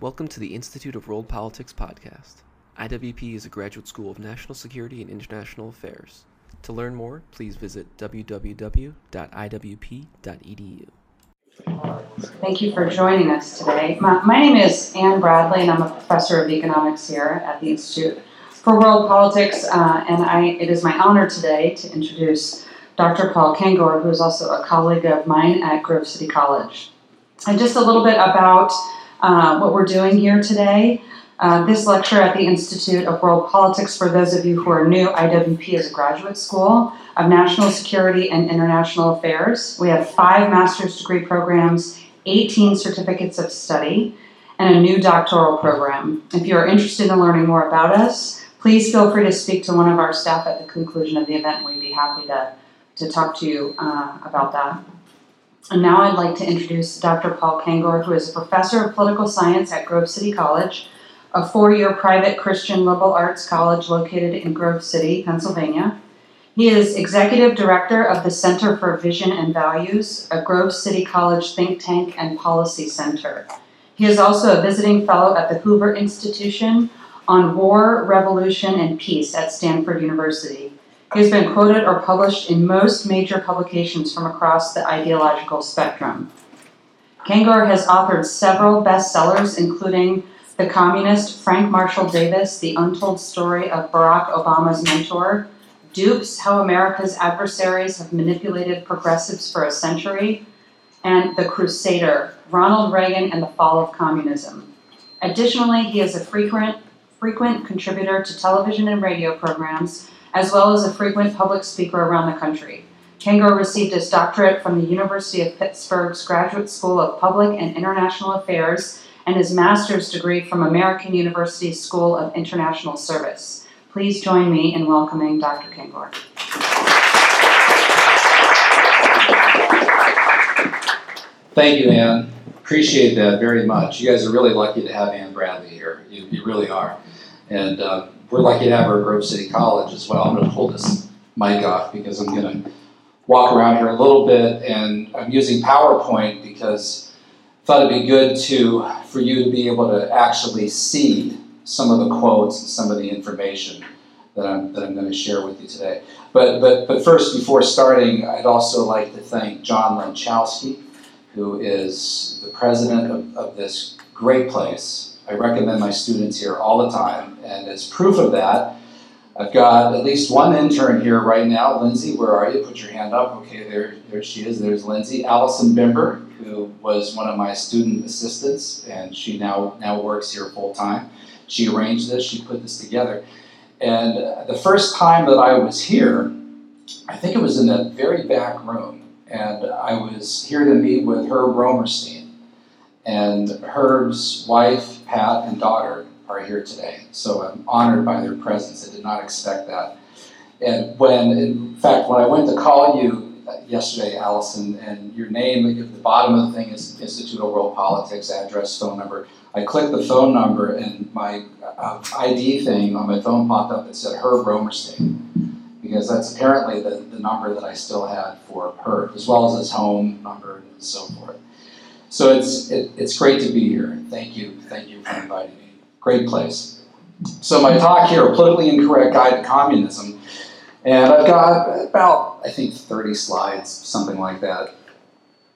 Welcome to the Institute of World Politics podcast. IWP is a graduate school of national security and international affairs. To learn more, please visit www.iwp.edu. Thank you for joining us today. My, my name is Ann Bradley, and I'm a professor of economics here at the Institute for World Politics. Uh, and I, it is my honor today to introduce Dr. Paul Kengor, who is also a colleague of mine at Grove City College. And just a little bit about uh, what we're doing here today. Uh, this lecture at the Institute of World Politics, for those of you who are new, IWP is a graduate school of national security and international affairs. We have five master's degree programs, 18 certificates of study, and a new doctoral program. If you are interested in learning more about us, please feel free to speak to one of our staff at the conclusion of the event. We'd be happy to, to talk to you uh, about that. And now I'd like to introduce Dr. Paul Kengor, who is a professor of political science at Grove City College, a four year private Christian liberal arts college located in Grove City, Pennsylvania. He is executive director of the Center for Vision and Values, a Grove City College think tank and policy center. He is also a visiting fellow at the Hoover Institution on War, Revolution, and Peace at Stanford University. He has been quoted or published in most major publications from across the ideological spectrum. Kengor has authored several bestsellers, including The Communist, Frank Marshall Davis, The Untold Story of Barack Obama's Mentor, Dupes How America's Adversaries Have Manipulated Progressives for a Century, and The Crusader Ronald Reagan and the Fall of Communism. Additionally, he is a frequent, frequent contributor to television and radio programs as well as a frequent public speaker around the country. Kengor received his doctorate from the University of Pittsburgh's Graduate School of Public and International Affairs and his master's degree from American University School of International Service. Please join me in welcoming Dr. Kengor. Thank you, Ann. Appreciate that very much. You guys are really lucky to have Ann Bradley here. You, you really are. And uh, we're lucky to have at Grove City College as well. I'm going to pull this mic off because I'm going to walk around here a little bit, and I'm using PowerPoint because I thought it'd be good to for you to be able to actually see some of the quotes and some of the information that I'm, that I'm going to share with you today. But, but, but first, before starting, I'd also like to thank John Lenczowski, who is the president of, of this great place, I recommend my students here all the time. And as proof of that, I've got at least one intern here right now. Lindsay, where are you? Put your hand up. Okay, there, there she is. There's Lindsay. Allison Bimber, who was one of my student assistants, and she now, now works here full time. She arranged this, she put this together. And the first time that I was here, I think it was in that very back room, and I was here to meet with Herb Romerstein. And Herb's wife, Pat, and daughter are here today. So I'm honored by their presence. I did not expect that. And when, in fact, when I went to call you yesterday, Allison, and your name at the bottom of the thing is Institute of World Politics, address, phone number. I clicked the phone number, and my uh, ID thing on my phone popped up. It said Herb Romerstein, because that's apparently the, the number that I still had for Herb, as well as his home number and so forth. So it's, it, it's great to be here. Thank you. Thank you for inviting me. Great place. So my talk here, Politically Incorrect Guide to Communism. And I've got about, I think, 30 slides, something like that.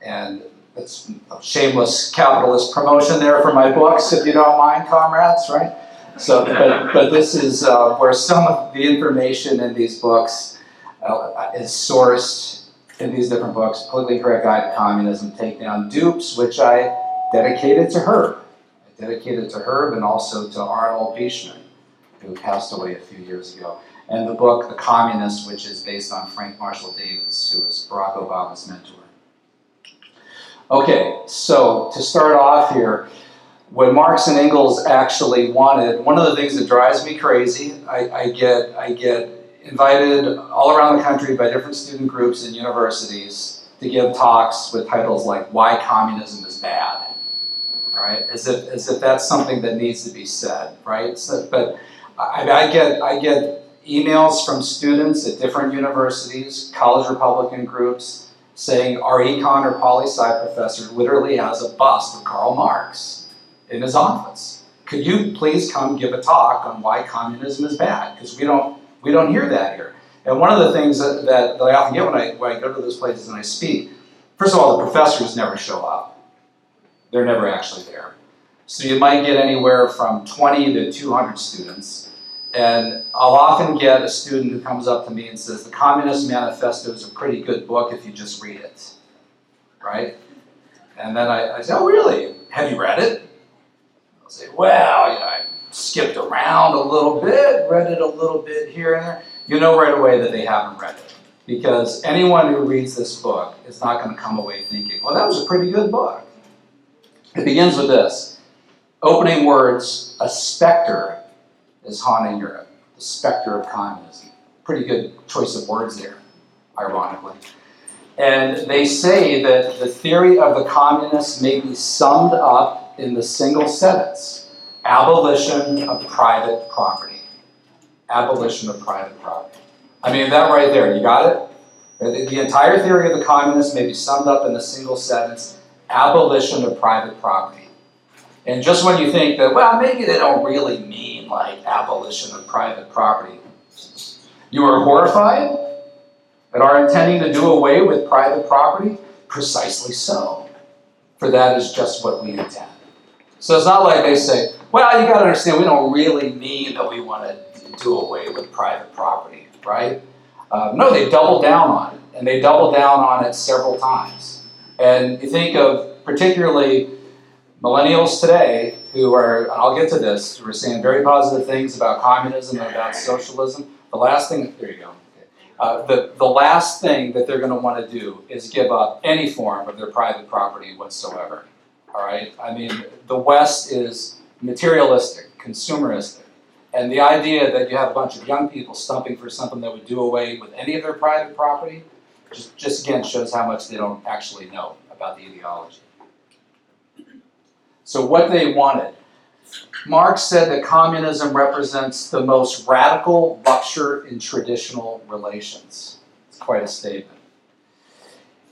And it's a shameless capitalist promotion there for my books, if you don't mind, comrades, right? So, but, but this is uh, where some of the information in these books uh, is sourced in these different books, Politically Correct Guide to Communism, Take Down Dupes, which I dedicated to Herb. I dedicated to Herb and also to Arnold Beechner, who passed away a few years ago. And the book, The Communist, which is based on Frank Marshall Davis, who was Barack Obama's mentor. Okay, so to start off here, when Marx and Engels actually wanted, one of the things that drives me crazy, I, I get, I get invited all around the country by different student groups and universities to give talks with titles like Why Communism is Bad. Right? As if, as if that's something that needs to be said, right? So, but I, I, get, I get emails from students at different universities, college Republican groups, saying our econ or poli sci professor literally has a bust of Karl Marx in his office. Could you please come give a talk on why communism is bad? Because we don't we don't hear that here. And one of the things that, that, that I often get when I when I go to those places and I speak, first of all, the professors never show up. They're never actually there. So you might get anywhere from 20 to 200 students. And I'll often get a student who comes up to me and says, The Communist Manifesto is a pretty good book if you just read it. Right? And then I, I say, Oh, really? Have you read it? I'll say, Well, you know, I skipped around a little bit, read it a little bit here and there. You know right away that they haven't read it. Because anyone who reads this book is not going to come away thinking, Well, that was a pretty good book. It begins with this opening words, a specter is haunting Europe. The specter of communism. Pretty good choice of words there, ironically. And they say that the theory of the communists may be summed up in the single sentence abolition of private property. Abolition of private property. I mean, that right there, you got it? The, the entire theory of the communists may be summed up in a single sentence abolition of private property. And just when you think that, well, maybe they don't really mean like abolition of private property, you are horrified at our intending to do away with private property? Precisely so. For that is just what we intend. So it's not like they say, well, you got to understand, we don't really mean that we want to do away with private property, right? Uh, no, they double down on it, and they double down on it several times. And you think of particularly millennials today who are, and I'll get to this, who are saying very positive things about communism and about socialism. The last thing, there you go. Uh, the, the last thing that they're going to want to do is give up any form of their private property whatsoever. All right? I mean, the West is materialistic, consumeristic. And the idea that you have a bunch of young people stumping for something that would do away with any of their private property just, just again shows how much they don't actually know about the ideology. So, what they wanted. Marx said that communism represents the most radical rupture in traditional relations. It's quite a statement.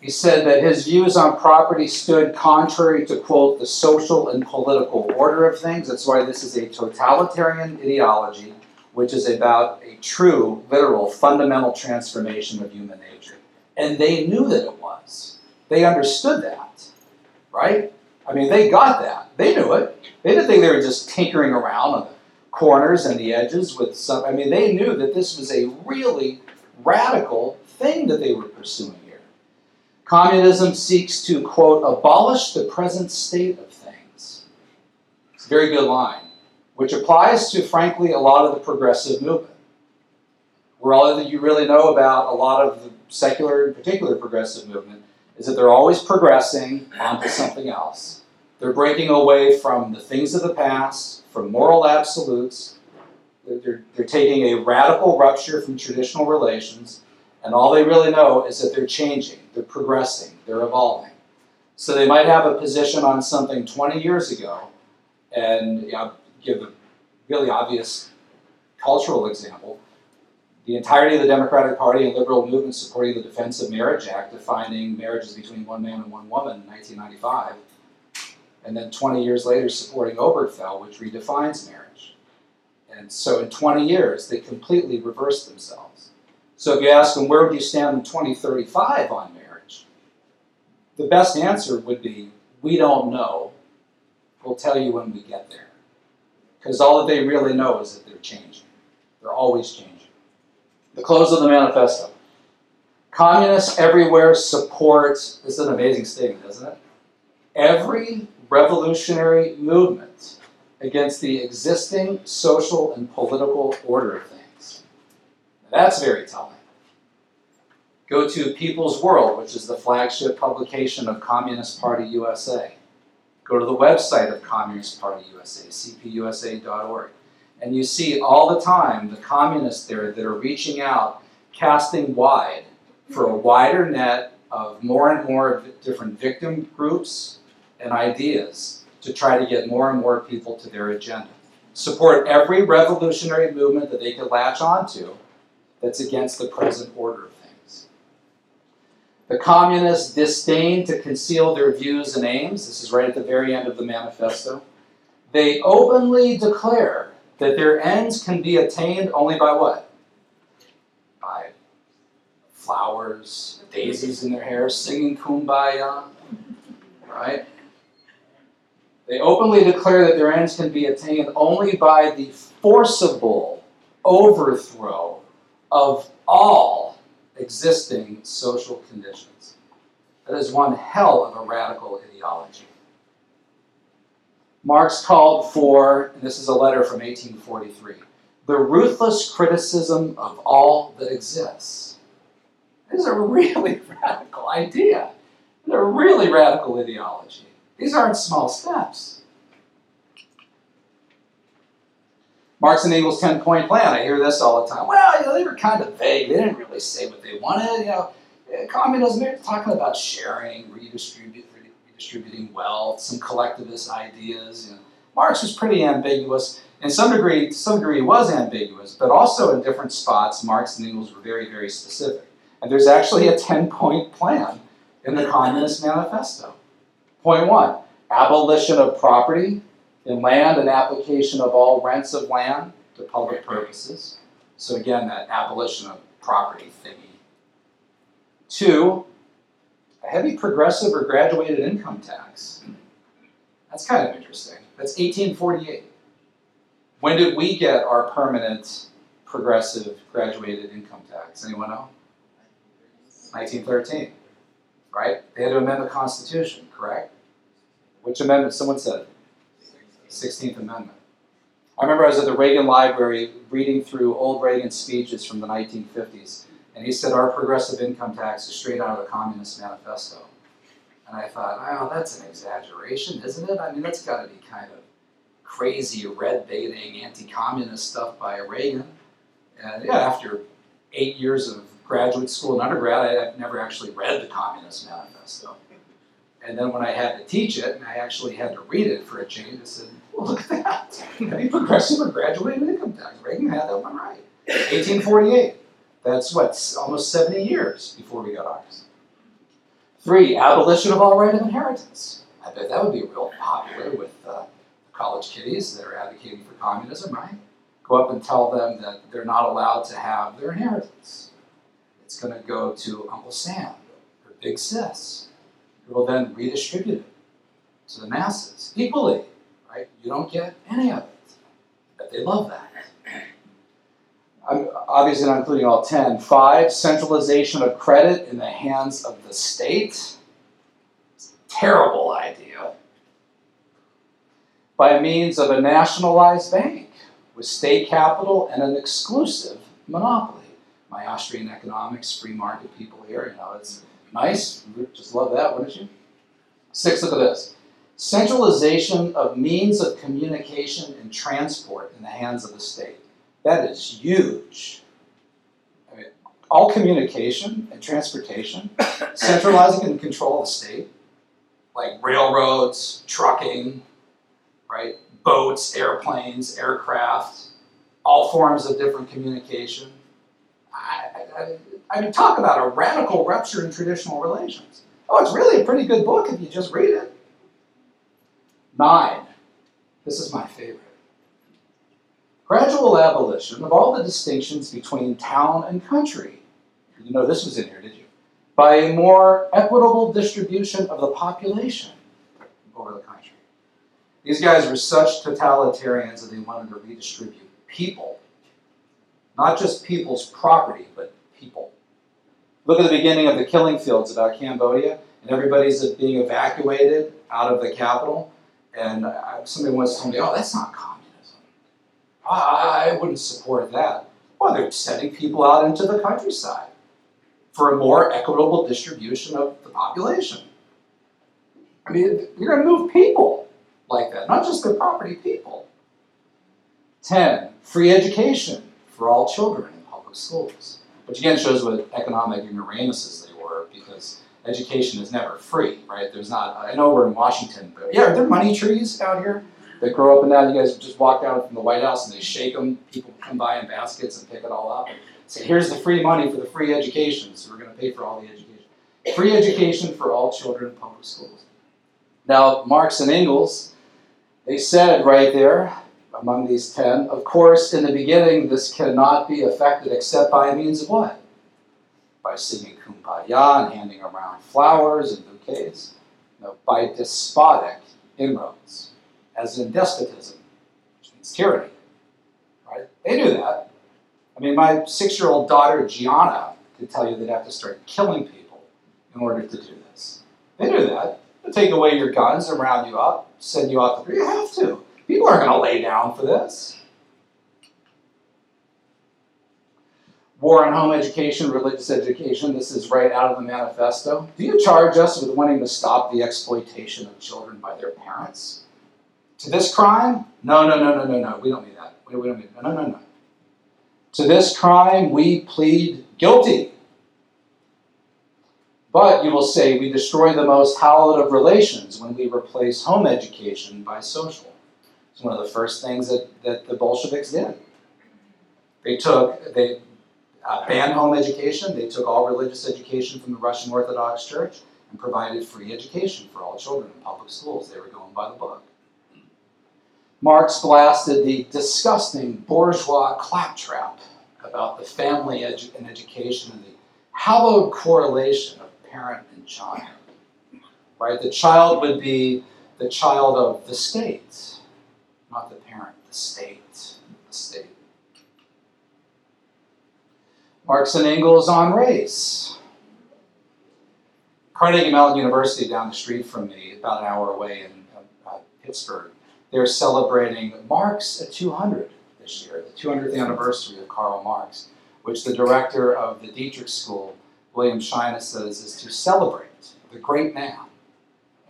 He said that his views on property stood contrary to, quote, the social and political order of things. That's why this is a totalitarian ideology, which is about a true, literal, fundamental transformation of human nature. And they knew that it was. They understood that, right? I mean, they got that. They knew it. They didn't think they were just tinkering around on the corners and the edges with some. I mean, they knew that this was a really radical thing that they were pursuing. Communism seeks to, quote, abolish the present state of things. It's a very good line, which applies to, frankly, a lot of the progressive movement. Where all that you really know about a lot of the secular, in particular, progressive movement is that they're always progressing onto something else. They're breaking away from the things of the past, from moral absolutes. They're, they're taking a radical rupture from traditional relations, and all they really know is that they're changing, they're progressing, they're evolving. So they might have a position on something 20 years ago, and you know, give a really obvious cultural example. The entirety of the Democratic Party and liberal movement supporting the Defense of Marriage Act, defining marriages between one man and one woman in 1995 and then 20 years later supporting Obergefell, which redefines marriage. And so in 20 years, they completely reversed themselves. So if you ask them, where would you stand in 2035 on marriage? The best answer would be, we don't know. We'll tell you when we get there. Because all that they really know is that they're changing. They're always changing. The close of the manifesto. Communists everywhere support, this is an amazing statement, isn't it? Every revolutionary movement against the existing social and political order of things. That's very telling. Go to People's World, which is the flagship publication of Communist Party USA. Go to the website of Communist Party USA, cpusa.org, and you see all the time the communists there that are reaching out, casting wide for a wider net of more and more different victim groups, and ideas to try to get more and more people to their agenda. Support every revolutionary movement that they could latch onto that's against the present order of things. The communists disdain to conceal their views and aims. This is right at the very end of the manifesto. They openly declare that their ends can be attained only by what? By flowers, daisies in their hair, singing kumbaya, right? They openly declare that their ends can be attained only by the forcible overthrow of all existing social conditions. That is one hell of a radical ideology. Marx called for, and this is a letter from 1843, the ruthless criticism of all that exists. This is a really radical idea. It's a really radical ideology. These aren't small steps. Marx and Engels' 10 point plan, I hear this all the time. Well, you know, they were kind of vague. They didn't really say what they wanted. You know, eh, communism, they're talking about sharing, redistributing wealth, some collectivist ideas. You know. Marx was pretty ambiguous. In some degree, to some degree, he was ambiguous, but also in different spots, Marx and Engels were very, very specific. And there's actually a 10 point plan in the Communist Manifesto. Point one abolition of property in land and application of all rents of land to public purposes. So, again, that abolition of property thingy. Two, a heavy progressive or graduated income tax. That's kind of interesting. That's 1848. When did we get our permanent progressive graduated income tax? Anyone know? 1913. Right? They had to amend the Constitution, correct? Which amendment? Someone said 16th Amendment. I remember I was at the Reagan Library reading through old Reagan speeches from the 1950s, and he said our progressive income tax is straight out of the Communist Manifesto. And I thought, oh, that's an exaggeration, isn't it? I mean, that's got to be kind of crazy, red baiting, anti communist stuff by Reagan. And yeah, after eight years of graduate school and undergrad, I, have never actually read the Communist Manifesto. And then when I had to teach it, and I actually had to read it for a change, I said, look at that. Any progressive or graduated income tax. Reagan had that one right. 1848. That's what, almost 70 years before we got ours. Three, abolition of all right of inheritance. I bet that would be real popular with uh, college kiddies that are advocating for communism, right? Go up and tell them that they're not allowed to have their inheritance. It's going to go to Uncle Sam or Big Sis who will then redistribute it to the masses equally, right? You don't get any of it. But they love that. I'm obviously not including all 10. Five, centralization of credit in the hands of the state. Terrible idea. By means of a nationalized bank with state capital and an exclusive monopoly. My Austrian economics, free market people here, you know, it's Nice. Just love that, wouldn't you? Six, look at this. Centralization of means of communication and transport in the hands of the state. That is huge. I mean, all communication and transportation, centralizing and control of the state, like railroads, trucking, right? Boats, airplanes, aircraft, all forms of different communication. I, I, I mean, talk about a radical rupture in traditional relations. Oh, it's really a pretty good book if you just read it. Nine. This is my favorite. Gradual abolition of all the distinctions between town and country. You know this was in here, did you? By a more equitable distribution of the population over the country. These guys were such totalitarians that they wanted to redistribute people. Not just people's property, but people. Look at the beginning of the killing fields about Cambodia, and everybody's being evacuated out of the capital. And somebody once told me, "Oh, that's not communism. I wouldn't support that." Well, they're sending people out into the countryside for a more equitable distribution of the population. I mean, you're going to move people like that, not just the property, people. 10. Free education for all children in public schools. Which again shows what economic ignoramuses they were, because education is never free, right? There's not, I know we're in Washington, but yeah, are there money trees out here that grow up and down? You guys just walk down from the White House and they shake them. People come by in baskets and pick it all up and say, here's the free money for the free education, so we're going to pay for all the education. Free education for all children in public schools. Now, Marx and Engels, They said right there, among these ten, of course, in the beginning, this cannot be effected except by means of what? By singing kumbaya and handing around flowers and bouquets. By despotic inroads, as in despotism, which means tyranny. Right? They knew that. I mean, my six year old daughter, Gianna, could tell you they'd have to start killing people in order to do this. They knew that. They'll take away your guns and round you up, send you out the You have to. People aren't going to lay down for this. War on home education, religious education. This is right out of the manifesto. Do you charge us with wanting to stop the exploitation of children by their parents? To this crime? No, no, no, no, no, no. We don't mean that. We, don't mean no, no, no, no. To this crime, we plead guilty. But you will say we destroy the most hallowed of relations when we replace home education by social. It's one of the first things that, that the Bolsheviks did. They took, they uh, banned home education, they took all religious education from the Russian Orthodox Church and provided free education for all children in public schools. They were going by the book. Marx blasted the disgusting bourgeois claptrap about the family edu- and education and the hallowed correlation of parent and child. Right? The child would be the child of the state, not the parent, the state. The state. Marx and Engels on race. Carnegie Mellon University down the street from me, about an hour away in uh, Pittsburgh, they're celebrating Marx at 200 this year, the 200th anniversary of Karl Marx, which the director of the Dietrich School, William Shiner, says is to celebrate the great man.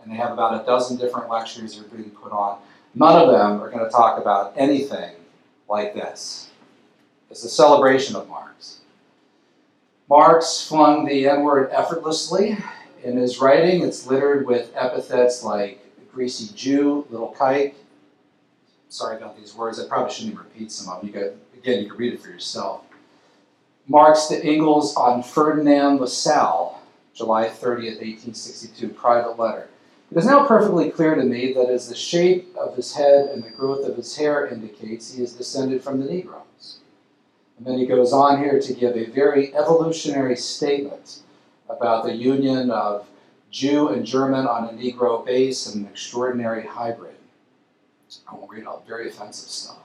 And they have about a dozen different lectures that are being put on. None of them are going to talk about anything like this. It's a celebration of Marx. Marx flung the N word effortlessly. In his writing, it's littered with epithets like greasy Jew, little kike. Sorry about these words. I probably shouldn't even repeat some of them. You got, again, you can read it for yourself. Marx to Engels on Ferdinand Lassalle, July 30th, 1862, private letter. It is now perfectly clear to me that as the shape of his head and the growth of his hair indicates, he is descended from the Negroes. And then he goes on here to give a very evolutionary statement about the union of Jew and German on a Negro base and an extraordinary hybrid. I won't read all very offensive stuff.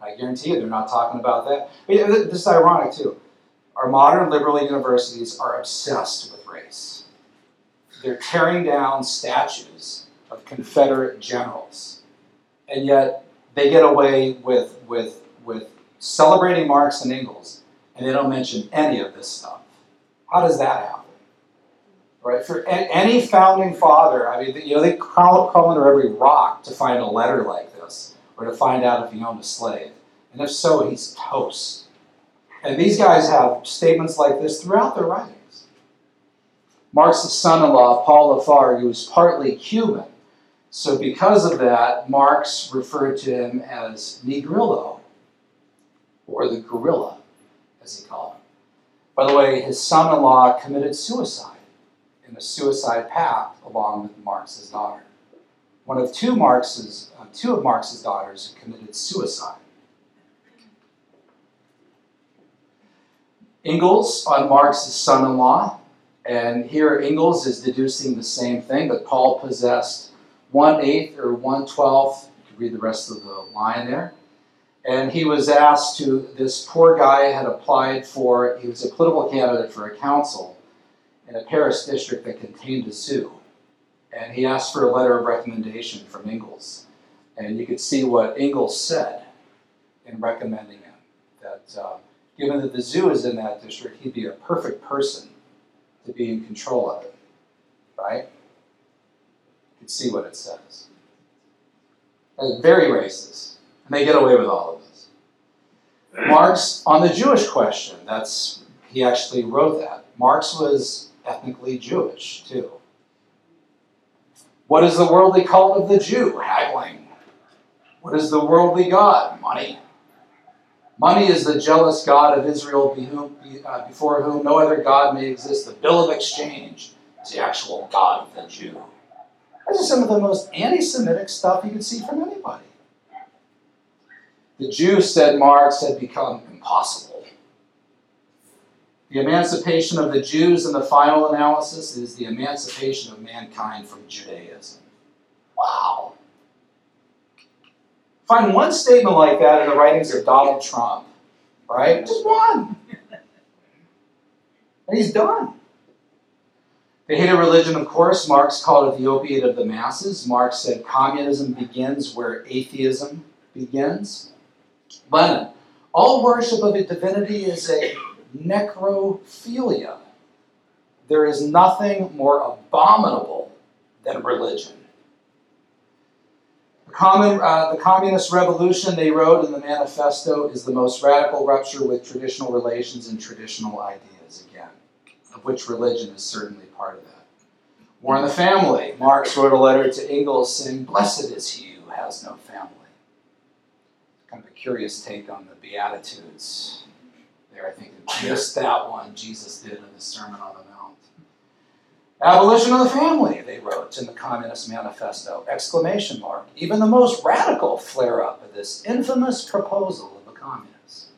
I guarantee you they're not talking about that. But This is ironic too. Our modern liberal universities are obsessed with race. They're tearing down statues of Confederate generals. And yet they get away with, with, with celebrating Marx and Engels, and they don't mention any of this stuff. How does that happen? Right? For any founding father, I mean, you know, they crawl, crawl under every rock to find a letter like this, or to find out if he owned a slave. And if so, he's toast. And these guys have statements like this throughout their writings. Marx's son-in-law, Paul Lafargue, was partly Cuban. So because of that, Marx referred to him as Negrillo, or the gorilla, as he called him. By the way, his son-in-law committed suicide in a suicide path along with Marx's daughter. One of two Marx's, uh, two of Marx's daughters committed suicide. Engels on Marx's son-in-law, and here Engels is deducing the same thing that Paul possessed one eighth or one twelfth. You can read the rest of the line there. And he was asked to. This poor guy had applied for. He was a political candidate for a council in a Paris district that contained a zoo, and he asked for a letter of recommendation from Engels. And you could see what Engels said in recommending him. That. Uh, given that the zoo is in that district, he'd be a perfect person to be in control of it. Right? You can see what it says. Very racist. And they get away with all of this. Marx, on the Jewish question, that's he actually wrote that. Marx was ethnically Jewish too. What is the worldly cult of the Jew? Haggling. What is the worldly God? Money. Money is the jealous God of Israel uh, before whom no other God may exist. The bill of exchange is the actual God of the Jew. This is some of the most anti Semitic stuff you could see from anybody. The Jews, said Marx, had become impossible. The emancipation of the Jews in the final analysis is the emancipation of mankind from Judaism. Wow. Find one statement like that in the writings of Donald Trump, right? Just one. And he's done. They hated religion, of course. Marx called it the opiate of the masses. Marx said communism begins where atheism begins. Lenin, all worship of a divinity is a necrophilia. There is nothing more abominable than religion. The, common, uh, the communist revolution they wrote in the manifesto is the most radical rupture with traditional relations and traditional ideas, again, of which religion is certainly part of that. War in the family. Marx wrote a letter to Engels saying, Blessed is he who has no family. Kind of a curious take on the Beatitudes there. I think just that one Jesus did in the Sermon on the Mount. Abolition of the family, they wrote in the Communist Manifesto! Exclamation mark. Even the most radical flare up of this infamous proposal of the communists.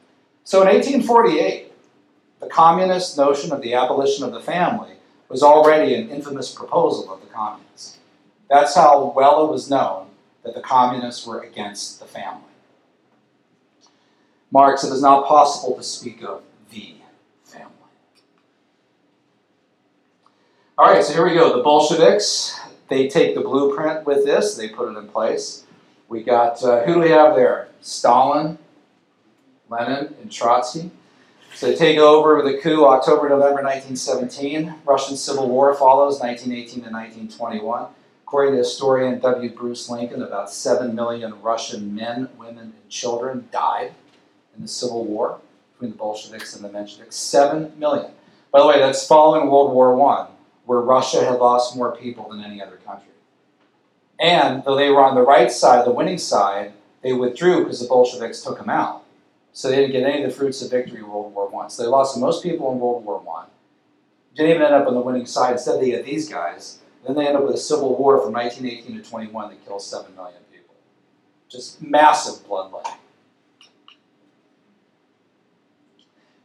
So in 1848, the communist notion of the abolition of the family was already an infamous proposal of the communists. That's how well it was known that the communists were against the family. Marx, it is not possible to speak of the family. All right, so here we go. The Bolsheviks, they take the blueprint with this, they put it in place. We got, uh, who do we have there? Stalin, Lenin, and Trotsky. So they take over with the coup October, November 1917. Russian Civil War follows 1918 to 1921. According to historian W. Bruce Lincoln, about 7 million Russian men, women, and children died in the Civil War between the Bolsheviks and the Mensheviks. 7 million. By the way, that's following World War I, where Russia had lost more people than any other country. And though they were on the right side, the winning side, they withdrew because the Bolsheviks took them out. So they didn't get any of the fruits of victory in World War I. So they lost the most people in World War I. Didn't even end up on the winning side. Instead, they get these guys. Then they end up with a civil war from 1918 to 21 that kills 7 million people. Just massive bloodletting.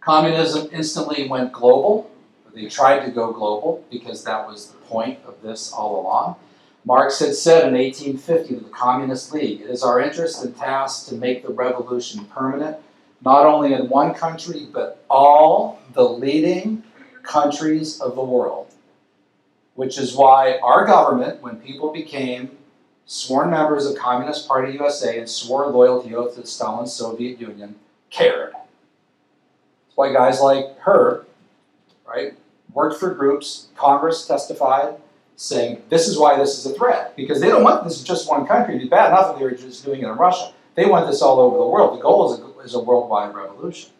Communism instantly went global. They tried to go global because that was the point of this all along. Marx had said in 1850 to the Communist League, it is our interest and task to make the revolution permanent not only in one country, but all the leading countries of the world. Which is why our government, when people became sworn members of Communist Party USA and swore loyalty oath to Stalin's Soviet Union, cared. Why guys like her, right, worked for groups, Congress testified, saying this is why this is a threat. Because they don't want this in just one country. It'd bad enough if they were just doing it in Russia. They want this all over the world. The goal is a is a worldwide revolution.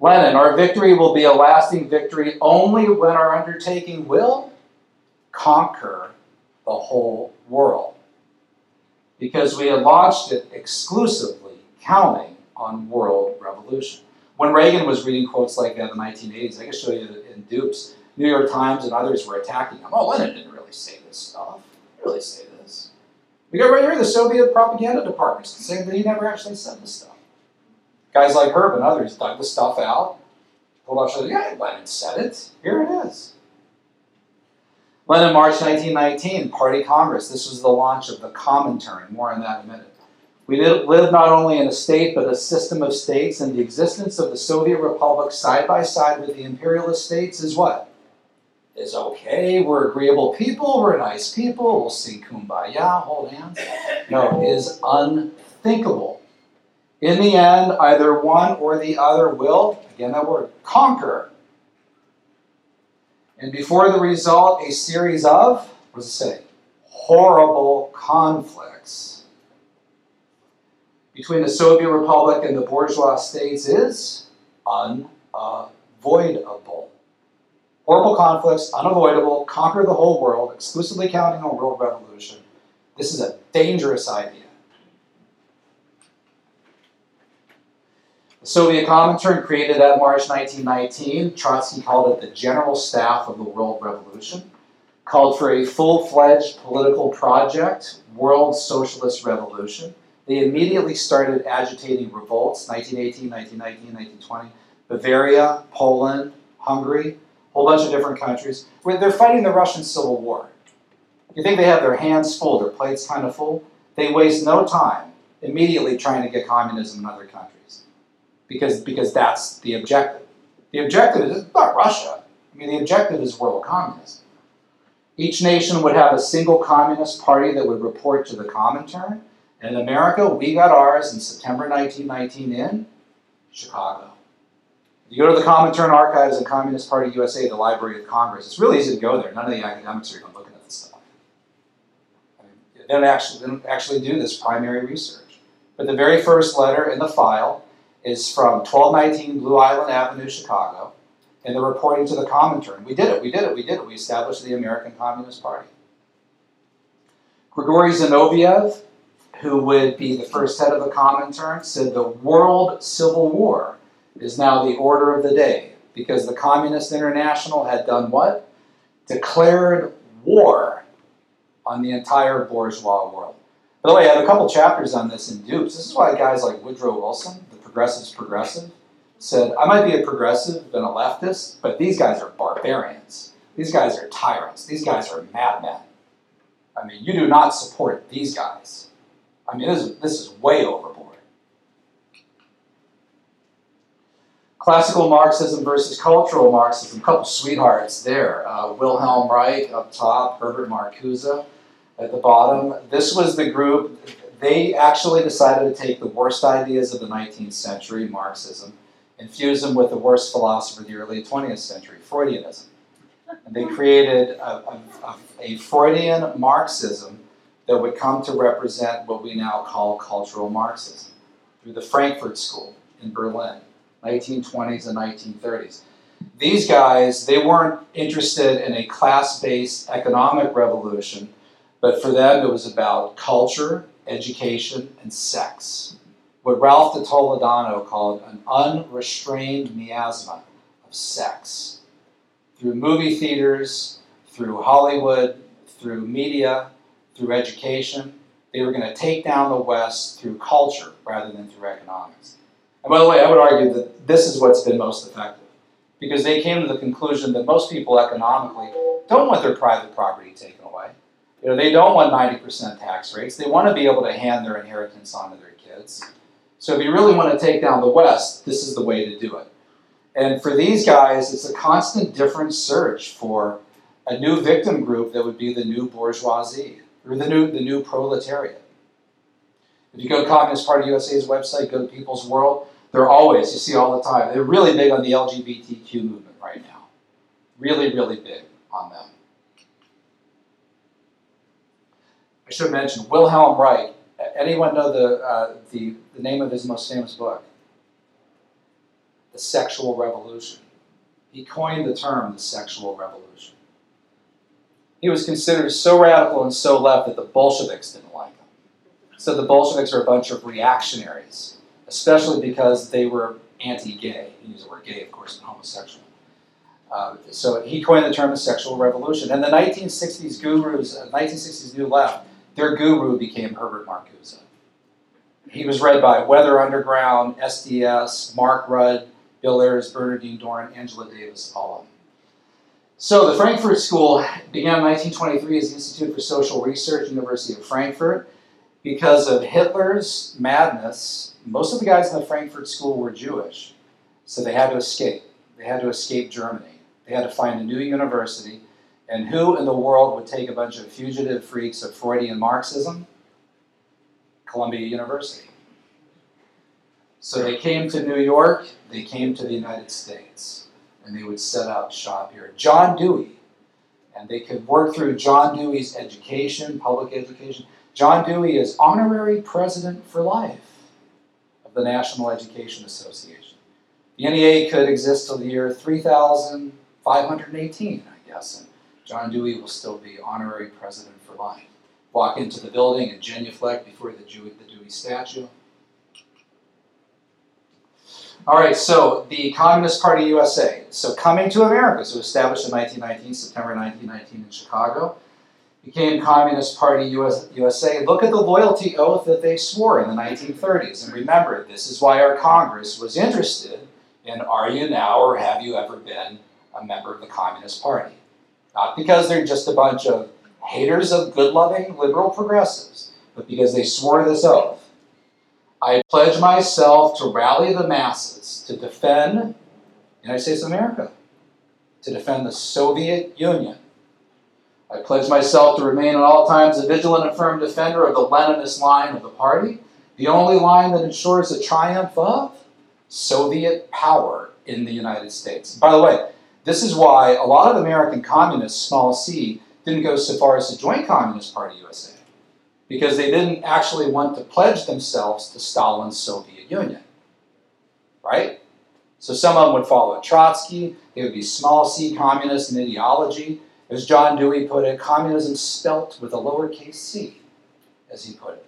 Lenin, our victory will be a lasting victory only when our undertaking will conquer the whole world. Because we had launched it exclusively counting on world revolution. When Reagan was reading quotes like that in the 1980s, I can show you in dupes. New York Times and others were attacking him. Oh, Lenin didn't really say this stuff. He really say this. We got right here the Soviet propaganda department saying that he never actually said this stuff. Guys like Herb and others dug the stuff out, pulled out, showed, yeah, Lenin said it. Here it is. Lenin, March 1919, Party Congress. This was the launch of the Comintern. More on that in a minute. We live not only in a state, but a system of states, and the existence of the Soviet Republic side by side with the imperialist states is what? Is okay. We're agreeable people. We're nice people. We'll sing kumbaya, hold hands. No, is unthinkable. In the end, either one or the other will, again that word, conquer. And before the result, a series of, what does it say? Horrible conflicts between the Soviet Republic and the bourgeois states is unavoidable. Horrible conflicts, unavoidable, conquer the whole world, exclusively counting on world revolution. This is a dangerous idea. The Soviet Comintern created that March 1919. Trotsky called it the General Staff of the World Revolution. called for a full-fledged political project, World Socialist Revolution. They immediately started agitating revolts, 1918, 1919, 1920. Bavaria, Poland, Hungary, a whole bunch of different countries. They're fighting the Russian Civil War. You think they have their hands full, their plates kind of full? They waste no time immediately trying to get communism in other countries. Because, because that's the objective. The objective is not Russia. I mean, the objective is world communism. Each nation would have a single communist party that would report to the Comintern. And in America, we got ours in September 1919 in Chicago. If You go to the Comintern Archives and Communist Party USA, the Library of Congress. It's really easy to go there. None of the academics are even looking at this stuff. I mean, they don't actually, they don't actually do this primary research. But the very first letter in the file is from 1219 Blue Island Avenue, Chicago, and they're reporting to the Comintern. We did it, we did it, we did it. We established the American Communist Party. Grigory Zinoviev, who would be the first head of the Comintern, said the World Civil War is now the order of the day because the Communist International had done what? Declared war on the entire bourgeois world. By the way, I have a couple chapters on this in Dupes. This is why guys like Woodrow Wilson, the progressive's progressive, said, I might be a progressive and a leftist, but these guys are barbarians. These guys are tyrants. These guys are madmen. I mean, you do not support these guys. I mean, this is, this is way overboard. Classical Marxism versus cultural Marxism, a couple sweethearts there. Uh, Wilhelm Reich up top, Herbert Marcuse at the bottom. This was the group, they actually decided to take the worst ideas of the 19th century, Marxism, and fuse them with the worst philosopher of the early 20th century, Freudianism. And they created a, a, a Freudian Marxism that would come to represent what we now call cultural Marxism through the Frankfurt School in Berlin, 1920s and 1930s. These guys, they weren't interested in a class based economic revolution, but for them it was about culture, education, and sex. What Ralph de Toledano called an unrestrained miasma of sex. Through movie theaters, through Hollywood, through media, through education, they were going to take down the West through culture rather than through economics. And by the way, I would argue that this is what's been most effective because they came to the conclusion that most people economically don't want their private property taken away. You know, they don't want 90% tax rates. They want to be able to hand their inheritance on to their kids. So if you really want to take down the West, this is the way to do it. And for these guys, it's a constant different search for a new victim group that would be the new bourgeoisie or the new the new proletariat. If you go to Communist Party USA's website, go to People's World, they're always, you see all the time, they're really big on the LGBTQ movement right now. Really, really big on them. I should mention Wilhelm Reich. Anyone know the, uh, the, the name of his most famous book? The Sexual Revolution. He coined the term the sexual revolution. He was considered so radical and so left that the Bolsheviks didn't like him. So the Bolsheviks are a bunch of reactionaries, especially because they were anti-gay. He used the word gay, of course, and homosexual. Uh, so he coined the term the sexual revolution. And the 1960s gurus, uh, 1960s New Left, their guru became Herbert Marcuse. He was read by Weather Underground, SDS, Mark Rudd, Bill Ayers, Bernardine Dohrn, Angela Davis, all of them. So the Frankfurt School began in 1923 as the Institute for Social Research, University of Frankfurt. Because of Hitler's madness, most of the guys in the Frankfurt School were Jewish, so they had to escape. They had to escape Germany. They had to find a new university. And who in the world would take a bunch of fugitive freaks of Freudian Marxism? Columbia University. So they came to New York, they came to the United States, and they would set up shop here. John Dewey, and they could work through John Dewey's education, public education. John Dewey is honorary president for life of the National Education Association. The NEA could exist till the year 3518, I guess, and John Dewey will still be honorary president for life. Walk into the building and genuflect before the the Dewey statue. All right, so the Communist Party USA. So coming to America, so established in 1919, September 1919 in Chicago, became Communist Party US, USA. Look at the loyalty oath that they swore in the 1930s. And remember, this is why our Congress was interested in are you now or have you ever been a member of the Communist Party? Not because they're just a bunch of haters of good loving liberal progressives, but because they swore this oath. I pledge myself to rally the masses to defend the United States of America, to defend the Soviet Union. I pledge myself to remain at all times a vigilant and firm defender of the Leninist line of the party, the only line that ensures the triumph of Soviet power in the United States. By the way, this is why a lot of American communists, small c, didn't go so far as to join Communist Party USA because they didn't actually want to pledge themselves to Stalin's Soviet Union. Right? So some of them would follow Trotsky, they would be small c communists in ideology. As John Dewey put it, communism spelt with a lowercase c, as he put it.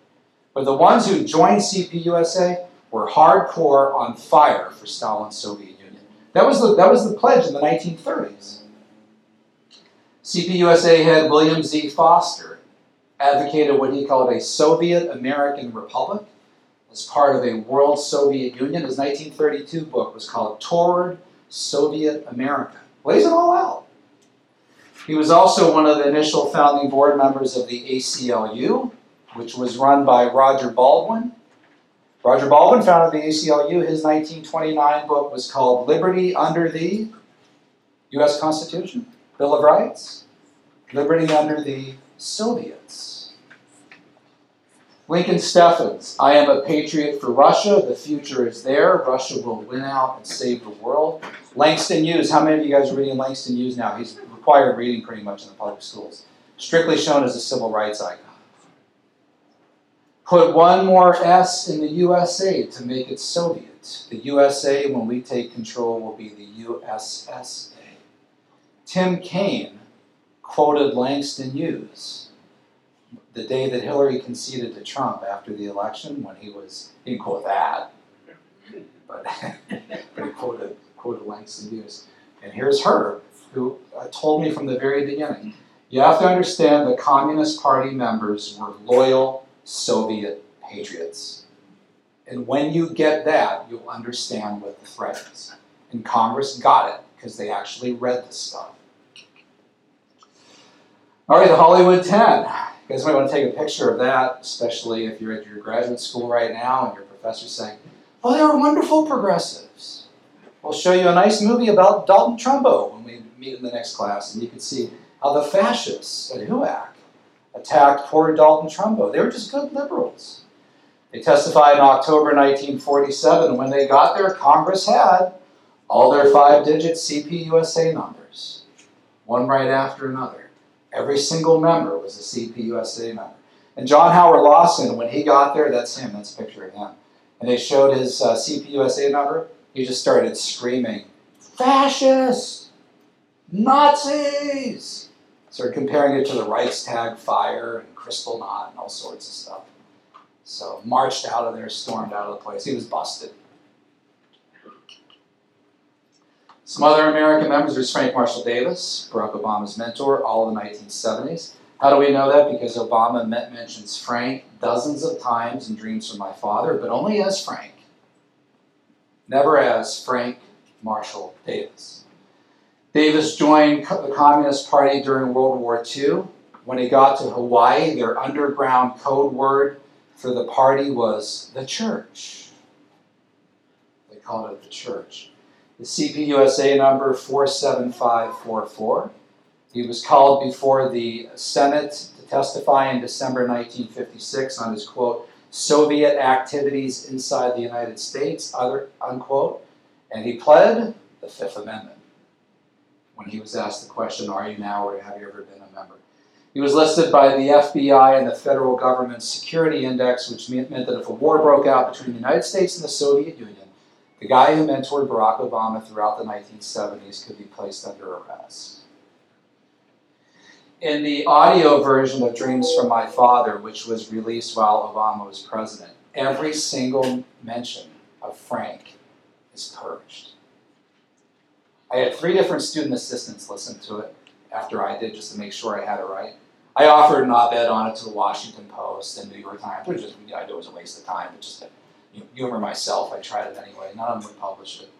But the ones who joined CPUSA were hardcore on fire for Stalin's Soviet Union. That was the, that was the pledge in the 1930s. CPUSA head William Z. Foster advocated what he called a Soviet American Republic as part of a World Soviet Union. His 1932 book was called Toward Soviet America. Lays it all out. He was also one of the initial founding board members of the ACLU, which was run by Roger Baldwin. Roger Baldwin founded the ACLU. His 1929 book was called Liberty Under the U.S. Constitution, Bill of Rights, Liberty Under the Soviets. Lincoln Steffens, I am a patriot for Russia. The future is there. Russia will win out and save the world. Langston Hughes, how many of you guys are reading Langston Hughes now? He's required reading pretty much in the public schools. Strictly shown as a civil rights icon. Put one more S in the USA to make it Soviet. The USA, when we take control, will be the USSA. Tim Kaine quoted Langston Hughes the day that Hillary conceded to Trump after the election when he was, he didn't quote that, but, but he quoted, quoted Langston Hughes. And here's her, who uh, told me from the very beginning you have to understand the Communist Party members were loyal Soviet patriots. And when you get that, you'll understand what the threat is. And Congress got it because they actually read the stuff. All right, the Hollywood 10. You guys might want to take a picture of that, especially if you're at your graduate school right now and your professor's saying, Oh, they are wonderful progressives. We'll show you a nice movie about Dalton Trumbo when we meet in the next class, and you can see how the fascists at HUAC attacked poor Dalton Trumbo. They were just good liberals. They testified in October 1947. When they got there, Congress had all their five digit CPUSA numbers, one right after another. Every single member was a CPUSA member. And John Howard Lawson, when he got there, that's him, that's a picture of him. And they showed his uh, CPUSA number, he just started screaming, Fascist! Nazis! Started comparing it to the Reichstag fire and Kristallnacht and all sorts of stuff. So marched out of there, stormed out of the place. He was busted. Some other American members are Frank Marshall Davis, Barack Obama's mentor, all in the 1970s. How do we know that? Because Obama mentions Frank dozens of times in Dreams from My Father, but only as Frank, never as Frank Marshall Davis. Davis joined the Communist Party during World War II. When he got to Hawaii, their underground code word for the party was the church. They called it the church the CPUSA number 47544. He was called before the Senate to testify in December 1956 on his quote, Soviet activities inside the United States, other, unquote, and he pled the Fifth Amendment when he was asked the question, Are you now or have you ever been a member? He was listed by the FBI and the federal government's security index, which meant that if a war broke out between the United States and the Soviet Union, the guy who mentored Barack Obama throughout the 1970s could be placed under arrest. In the audio version of Dreams from My Father, which was released while Obama was president, every single mention of Frank is purged. I had three different student assistants listen to it after I did just to make sure I had it right. I offered an op-ed on it to the Washington Post and New York Times. Was just, I knew it was a waste of time, but just humor myself, I tried it anyway. None of them would publish it.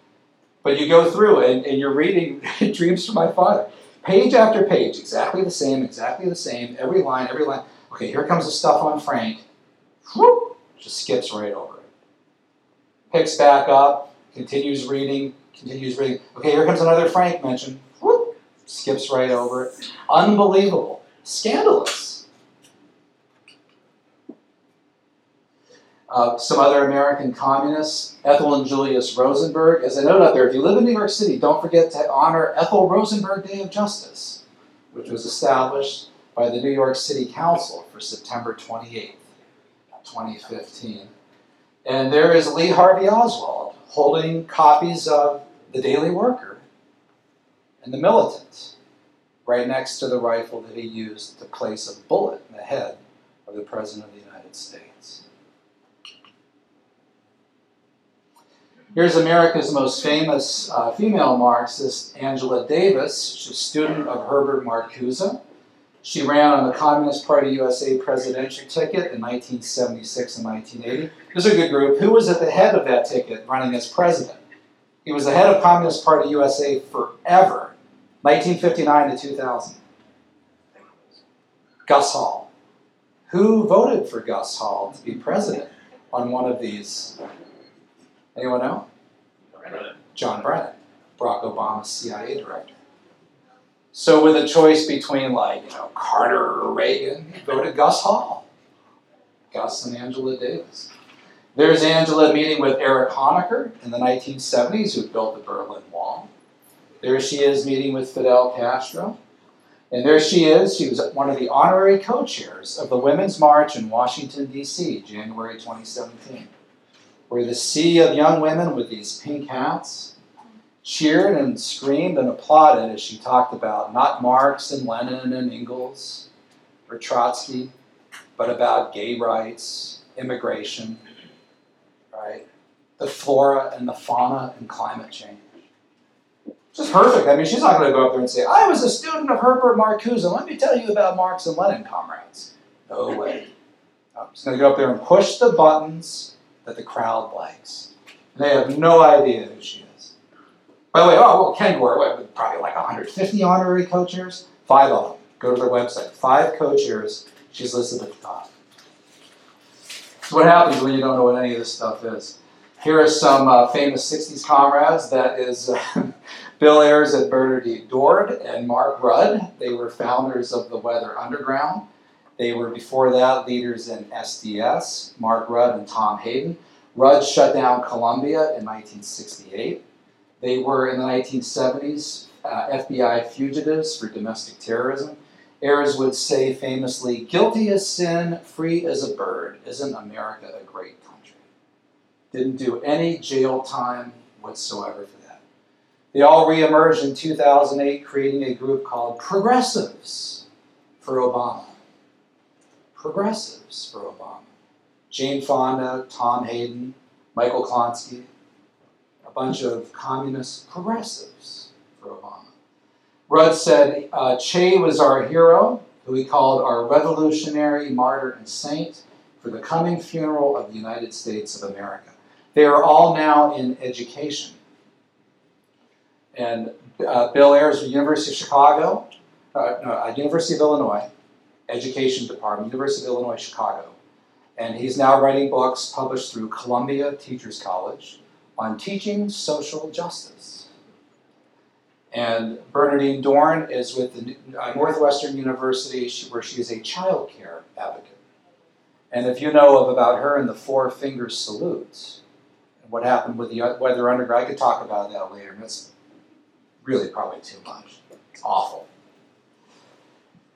But you go through it and, you're reading Dreams from My Father. Page after page, exactly the same, exactly the same, every line, every line. Okay, here comes the stuff on Frank. Whoop, just skips right over it. Picks back up, continues reading, continues reading. Okay, here comes another Frank mention. Whoop, skips right over it. Unbelievable. Scandalous. Uh, some other American communists, Ethel and Julius Rosenberg. As I note out there, if you live in New York City, don't forget to honor Ethel Rosenberg Day of Justice, which was established by the New York City Council for September 28th, 2015. And there is Lee Harvey Oswald holding copies of The Daily Worker and The Militant right next to the rifle that he used to place a bullet in the head of the President of the United States. Here's America's most famous uh, female Marxist, Angela Davis. She's a student of Herbert Marcuse. She ran on the Communist Party USA presidential ticket in 1976 and 1980. This is a good group. Who was at the head of that ticket running as president? He was the head of Communist Party USA forever, 1959 to 2000. Gus Hall. Who voted for Gus Hall to be president on one of these? Anyone know? John Brennan, Barack Obama's CIA director. So with a choice between like, you know, Carter or Reagan, he voted Gus Hall. Gus and Angela Davis. There's Angela meeting with Eric Honecker in the 1970s, who built the Berlin Wall. There she is meeting with Fidel Castro. And there she is, she was one of the honorary co-chairs of the Women's March in Washington, D.C., January 2017, where the sea of young women with these pink hats cheered and screamed and applauded as she talked about not Marx and Lenin and Engels or Trotsky, but about gay rights, immigration, right? The flora and the fauna and climate change. Just perfect. I mean, she's not going to go up there and say, I was a student of Herbert Marcuse. And let me tell you about Marx and Lenin, comrades. No way. No, she's going to go up there and push the buttons that the crowd likes. And they have no idea who she is. By the way, oh, well, Kengor, what, probably like 150 honorary co-chairs? Five of them. Go to their website. Five co-chairs. She's listed at the top. So what happens when you don't know what any of this stuff is? Here are some uh, famous 60s comrades. That is uh, Bill Ayers and Bernardine Dohrn and Mark Rudd. They were founders of the Weather Underground. They were before that leaders in SDS, Mark Rudd and Tom Hayden. Rudd shut down Columbia in 1968. They were in the 1970s uh, FBI fugitives for domestic terrorism. Ayers would say famously, guilty as sin, free as a bird. Isn't America a great country? Didn't do any jail time whatsoever for that. They all reemerged in 2008, creating a group called Progressives for Obama. Progressives for Obama. Jane Fonda, Tom Hayden, Michael Klonsky, a bunch of communist progressives for Obama. Rudd said uh, Che was our hero, who he called our revolutionary martyr and saint for the coming funeral of the United States of America. They are all now in education. And uh, Bill Ayers, University of Chicago, uh, no, uh, University of Illinois, Education Department, University of Illinois, Chicago. And he's now writing books published through Columbia Teachers College on teaching social justice. And Bernardine Dohrn is with the uh, Northwestern University, where she is a child care advocate. And if you know of about her and the four finger salutes, and what happened with the Weather Underground, I could talk about that later. That's really probably too much. It's awful.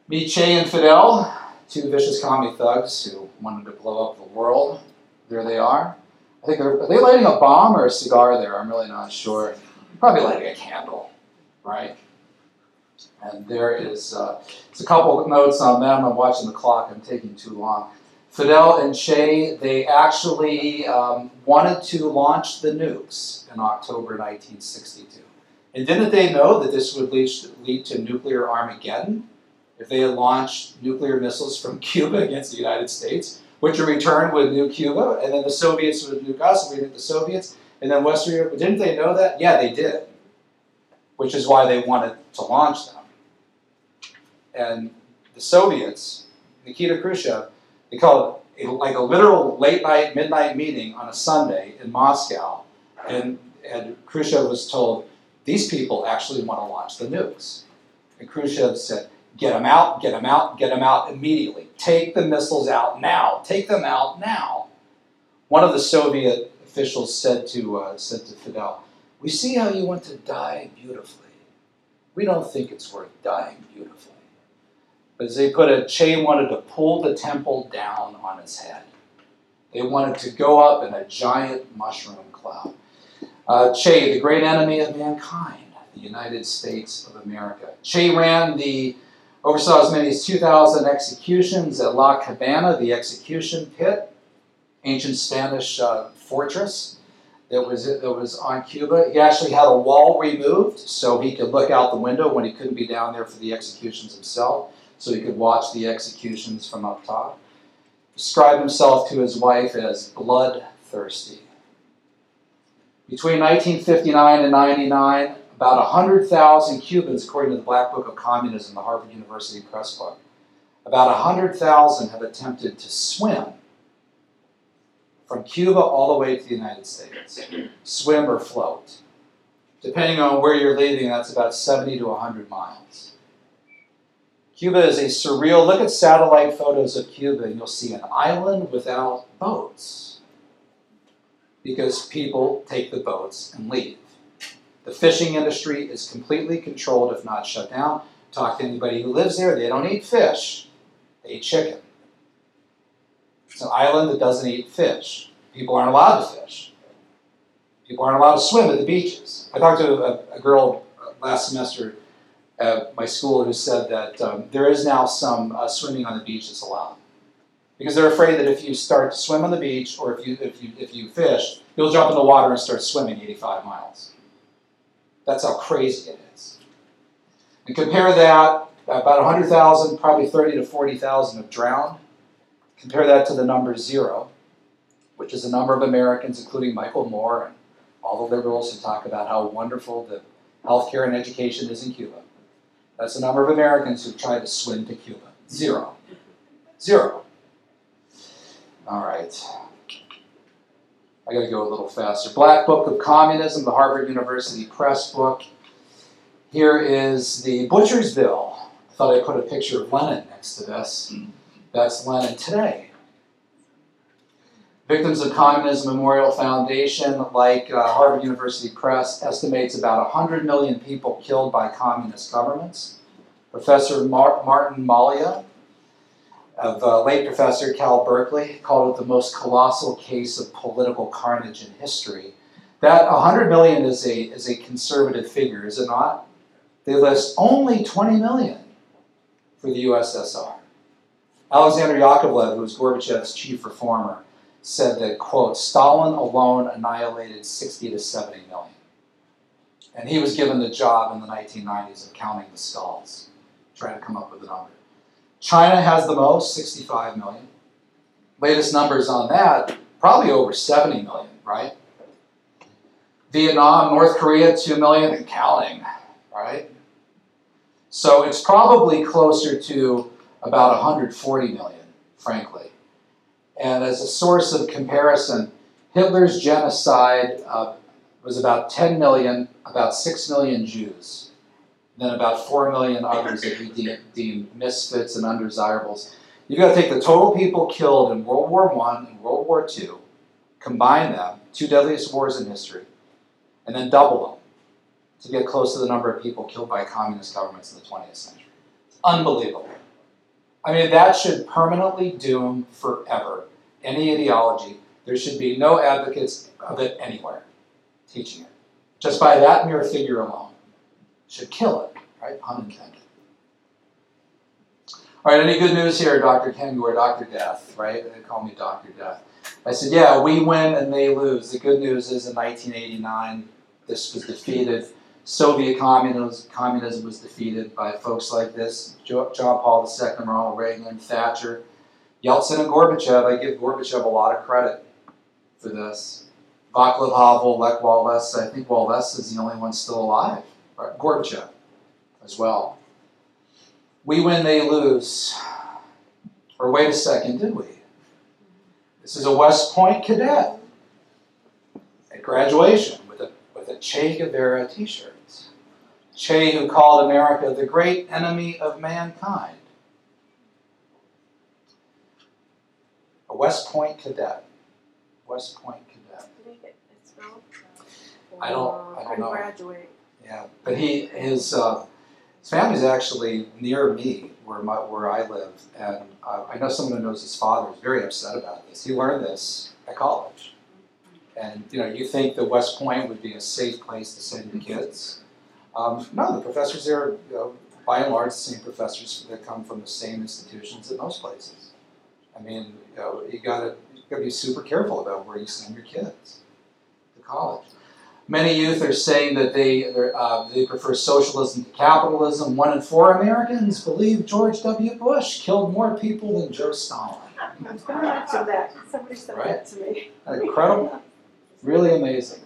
Meet Che and Fidel, two vicious commie thugs who wanted to blow up the world. There they are. I think they're, are they lighting a bomb or a cigar there? I'm really not sure. Probably lighting a candle, right? And there is uh, a couple of notes on them. I'm watching the clock. I'm taking too long. Fidel and Che, they actually um, wanted to launch the nukes in October 1962. And didn't they know that this would lead to nuclear Armageddon if they launched nuclear missiles from Cuba against the United States, which in return would nuke Cuba, and then the Soviets would nuke us, and we nuke the Soviets, and then Western Europe. Didn't they know that? Yeah, they did, which is why they wanted to launch them. And the Soviets, Nikita Khrushchev, they called it a, like a literal late night, midnight meeting on a Sunday in Moscow, and, and Khrushchev was told, these people actually want to launch the nukes. And Khrushchev said, get them out, get them out, get them out immediately. Take the missiles out now. Take them out now. One of the Soviet officials said to, uh, said to Fidel, we see how you want to die beautifully. We don't think it's worth dying beautifully. But as they put it, Che wanted to pull the temple down on his head. They wanted to go up in a giant mushroom cloud. Uh, che, the great enemy of mankind, the United States of America. Che ran the, oversaw as many as 2,000 executions at La Cabana, the execution pit, ancient Spanish uh, fortress that was, that was on Cuba. He actually had a wall removed so he could look out the window when he couldn't be down there for the executions himself, so he could watch the executions from up top. Described himself to his wife as bloodthirsty. Between 1959 and 99, about 100,000 Cubans, according to the Black Book of Communism, the Harvard University Press book, about 100,000 have attempted to swim from Cuba all the way to the United States. Swim or float. Depending on where you're leaving, that's about 70 to 100 miles. Cuba is a surreal, look at satellite photos of Cuba and you'll see an island without boats because people take the boats and leave. The fishing industry is completely controlled, if not shut down. Talk to anybody who lives there, they don't eat fish, they eat chicken. It's an island that doesn't eat fish. People aren't allowed to fish. People aren't allowed to swim at the beaches. I talked to a, a girl last semester at my school who said that um, there is now some uh, swimming on the beach that's allowed because they're afraid that if you start to swim on the beach or if you if you if you fish, you'll jump in the water and start swimming 85 miles. That's how crazy it is. And compare that about 100,000, probably 30 to 40,000 have drowned. Compare that to the number zero, which is the number of Americans, including Michael Moore and all the liberals who talk about how wonderful the healthcare and education is in Cuba. That's the number of Americans who've tried to swim to Cuba. Zero. Zero. All right. I got to go a little faster. Black Book of Communism, the Harvard University Press book. Here is the Butcher's Bill. I thought I'd put a picture of Lenin next to this. That's Lenin today. Victims of Communism Memorial Foundation, like uh, Harvard University Press, estimates about 100 million people killed by communist governments. Professor Mar- Martin Malia, of uh, late professor Cal Berkeley, called it the most colossal case of political carnage in history. That 100 million is a, is a conservative figure, is it not? They list only 20 million for the USSR. Alexander Yakovlev, who was Gorbachev's chief reformer, said that, quote, Stalin alone annihilated 60 to 70 million. And he was given the job in the 1990s of counting the skulls, trying to come up with a number. China has the most, 65 million. Latest numbers on that, probably over 70 million, right? Vietnam, North Korea, 2 million and counting, right? So it's probably closer to about 140 million, frankly. And as a source of comparison, Hitler's genocide uh, was about 10 million, about 6 million Jews, then about 4 million others that we de- deemed misfits and undesirables. You've got to take the total people killed in World War I and World War II, combine them, two deadliest wars in history, and then double them to get close to the number of people killed by communist governments in the 20th century. Unbelievable. I mean, that should permanently doom forever any ideology. There should be no advocates of it anywhere teaching it. Just by that mere figure alone. Should kill it, right? Pun intended. All right, any good news here, Dr. Kengor Dr. Death, right? They call me Dr. Death. I said, yeah, we win and they lose. The good news is in 1989, this was defeated. Soviet communism, was defeated by folks like this John Paul II, Ronald Reagan, Thatcher, Yeltsin, and Gorbachev. I give Gorbachev a lot of credit for this. Václav Havel, Lech Walesa, I think Walesa is the only one still alive. Gorbachev as well. We win, they lose. Or wait a second, did we? This is a West Point cadet at graduation with a, with a Che Guevara t shirt. Che, who called America the great enemy of mankind. A West Point cadet. West Point cadet. Did he get expelled? I don't- I don't know. Yeah, but he his uh, his family's actually near me where my where I live, and uh, I know someone who knows his father is very upset about this. He learned this at college, and you know you think that West Point would be a safe place to send your kids. Um, no, the professors there, you know, by and large, the same professors that come from the same institutions at most places. I mean, you know, you gotta you gotta be super careful about where you send your kids to college. Many youth are saying that they uh, they prefer socialism to capitalism. One in four Americans believe George W. Bush killed more people than Joe Stalin. I mentioned that, somebody said that to me. Incredible, really amazing.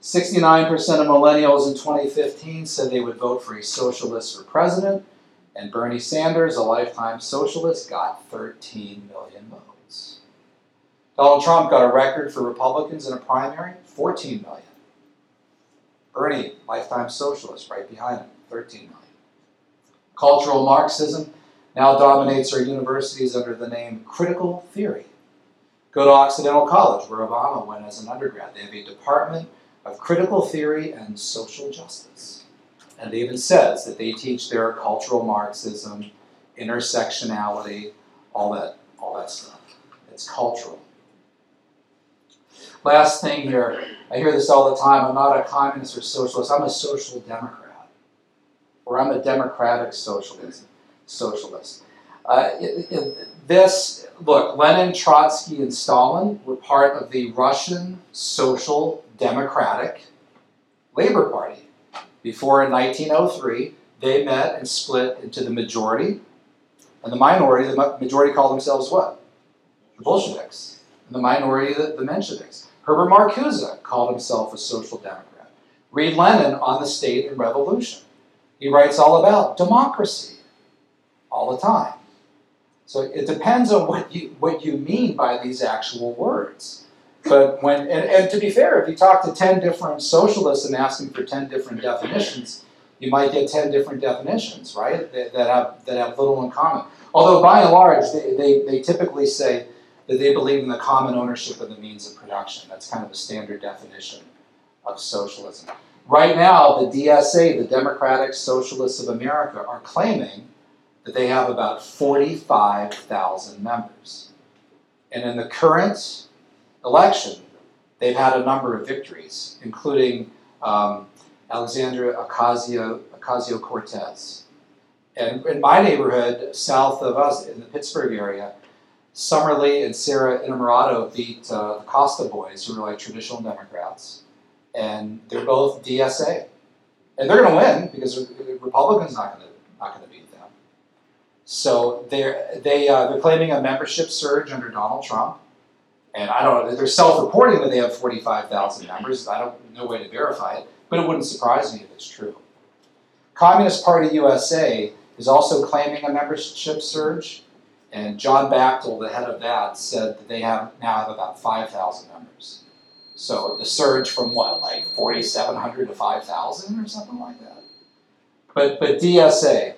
69% of millennials in 2015 said they would vote for a socialist for president, and Bernie Sanders, a lifetime socialist, got 13 million votes. Donald Trump got a record for Republicans in a primary, 14 million. Bernie, lifetime socialist, right behind him, 13 million. Cultural Marxism now dominates our universities under the name critical theory. Go to Occidental College, where Obama went as an undergrad. They have a department of critical theory and social justice. And it even says that they teach their cultural Marxism, intersectionality, all that, all that stuff. It's cultural. Last thing here, I hear this all the time. I'm not a communist or socialist. I'm a social democrat, or I'm a democratic socialist. Socialist. Uh, it- it- this look, Lenin, Trotsky, and Stalin were part of the Russian Social Democratic Labor Party. Before in 1903, they met and split into the majority and the minority. The majority called themselves what? The Bolsheviks. And the minority, the, the Mensheviks. Herbert Marcuse called himself a social democrat. Read Lenin on the state and revolution. He writes all about democracy all the time. So it depends on what you what you mean by these actual words. But when and, and to be fair, if you talk to ten different socialists and ask them for ten different definitions, you might get ten different definitions, right? That, that have that have little in common. Although by and large, they, they, they typically say that they believe in the common ownership of the means of production. That's kind of the standard definition of socialism. Right now, the DSA, the Democratic Socialists of America, are claiming that they have about 45,000 members. And in the current election, they've had a number of victories, including um, Alexandria Ocasio, Ocasio Cortez. And in my neighborhood, south of us, in the Pittsburgh area, Summer Lee and Sarah Innamorato beat uh, the Costa Boys, who are like traditional Democrats. And they're both DSA. And they're going to win because Republicans not going to not going to beat them. So they're they uh, they're claiming a membership surge under Donald Trump, and I don't know. They're self-reporting that they have forty-five thousand members. I don't no way to verify it, but it wouldn't surprise me if it's true. Communist Party USA is also claiming a membership surge, and John Bachtel, the head of that, said that they have now have about five thousand members. So the surge from what, like forty-seven hundred to five thousand or something like that. But but DSA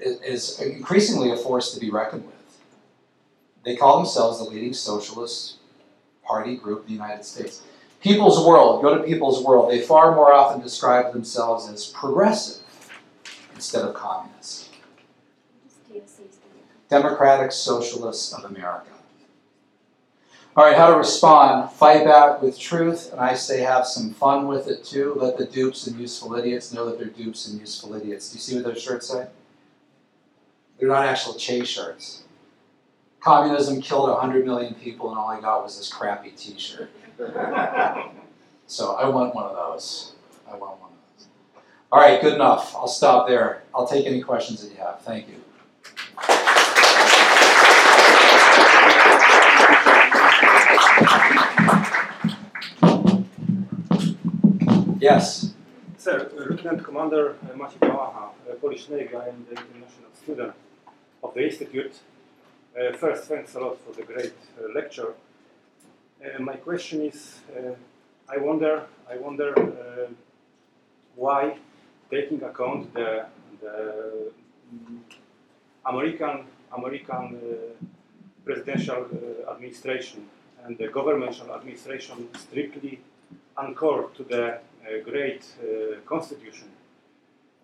is increasingly a force to be reckoned with. They call themselves the leading socialist party group in the United States. People's World, go to People's World, they far more often describe themselves as progressive instead of communist. Democratic Socialists of America. All right, how to respond. Fight back with truth, and I say have some fun with it too. Let the dupes and useful idiots know that they're dupes and useful idiots. Do you see what those shirts say? They're not actual Che shirts. Communism killed 100 million people, and all I got was this crappy t shirt. So I want one of those. I want one of those. All right, good enough. I'll stop there. I'll take any questions that you have. Thank you. Yes. Sir, Lieutenant Commander uh, Maciej Bałacha, uh, Polish Navy, I am the international student of the Institute. Uh, first, thanks a lot for the great uh, lecture. Uh, my question is, uh, I wonder, I wonder uh, why, taking account the, the mm, American American uh, presidential uh, administration and the governmental administration strictly anchored to the uh, great uh, constitution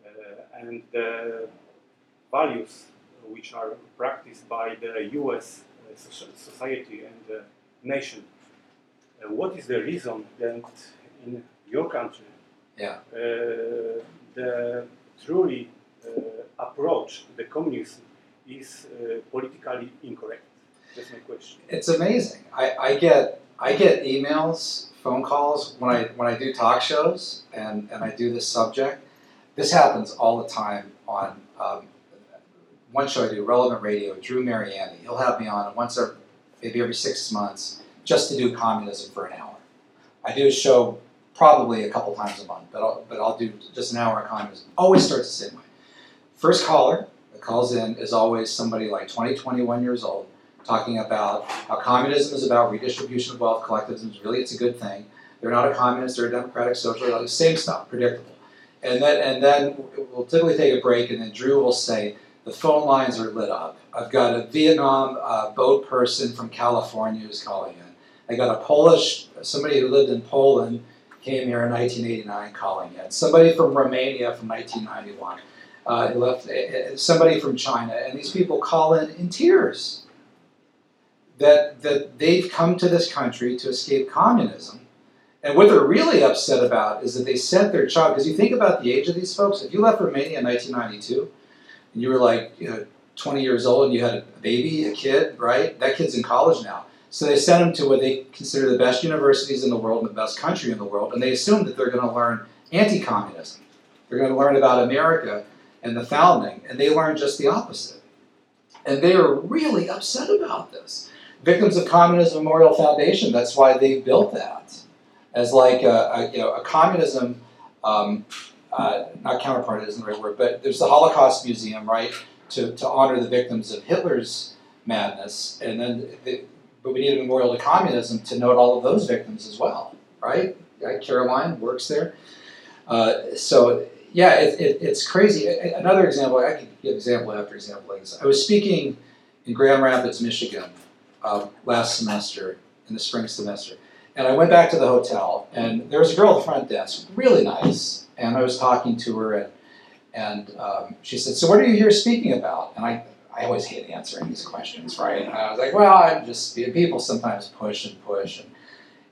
uh, and the values which are practiced by the US uh, society and the nation. Uh, what is the reason that in your country Yeah. uh, the truly uh, approach to the communism is uh, politically incorrect? That's my question. It's amazing. I, I get I get emails, phone calls when I when I do talk shows and, and I do this subject. This happens all the time on um, one show I do, Relevant Radio, Drew Mariani. He'll have me on once or maybe every six months just to do communism for an hour. I do a show probably a couple times a month, but I'll, but I'll do just an hour on communism. Always starts the same way. First caller that calls in is always somebody like 20, 21 years old talking about how communism is about redistribution of wealth, collectivism. Is really, it's a good thing. They're not a communist; they're a democratic socialist. Like, same stuff, predictable. And then, and then we'll typically take a break, and then Drew will say, "The phone lines are lit up. I've got a Vietnam uh, boat person from California who's calling in. I got a Polish, somebody who lived in Poland, came here in 1989 calling in. Somebody from Romania from 1991." Uh, left, uh, somebody from China, and these people call in in tears that, that they've come to this country to escape communism. And what they're really upset about is that they sent their child, because you think about the age of these folks. If you left Romania in 1992 and you were like you know, 20 years old and you had a baby, a kid, right? That kid's in college now. So they sent them to what they consider the best universities in the world and the best country in the world, and they assume that they're going to learn anti communism. They're going to learn about America and the founding, and they learn just the opposite. And they are really upset about this. Victims of Communism Memorial Foundation, that's why they built that as like a, a you know, a communism, um, uh, not counterpart isn't the right word, but there's the Holocaust Museum, right, to, to honor the victims of Hitler's madness. And then, the, but we need a memorial to communism to note all of those victims as well, right? Caroline works there. Uh, so yeah, it, it, it's crazy. Another example, I could give example after example. I was speaking in Grand Rapids, Michigan, uh, last semester, in the spring semester, and I went back to the hotel, and there was a girl at the front desk, really nice, and I was talking to her, and and um, she said, "So what are you here speaking about?" And I, I always hate answering these questions, right? And I was like, "Well, I'm just people sometimes push and push."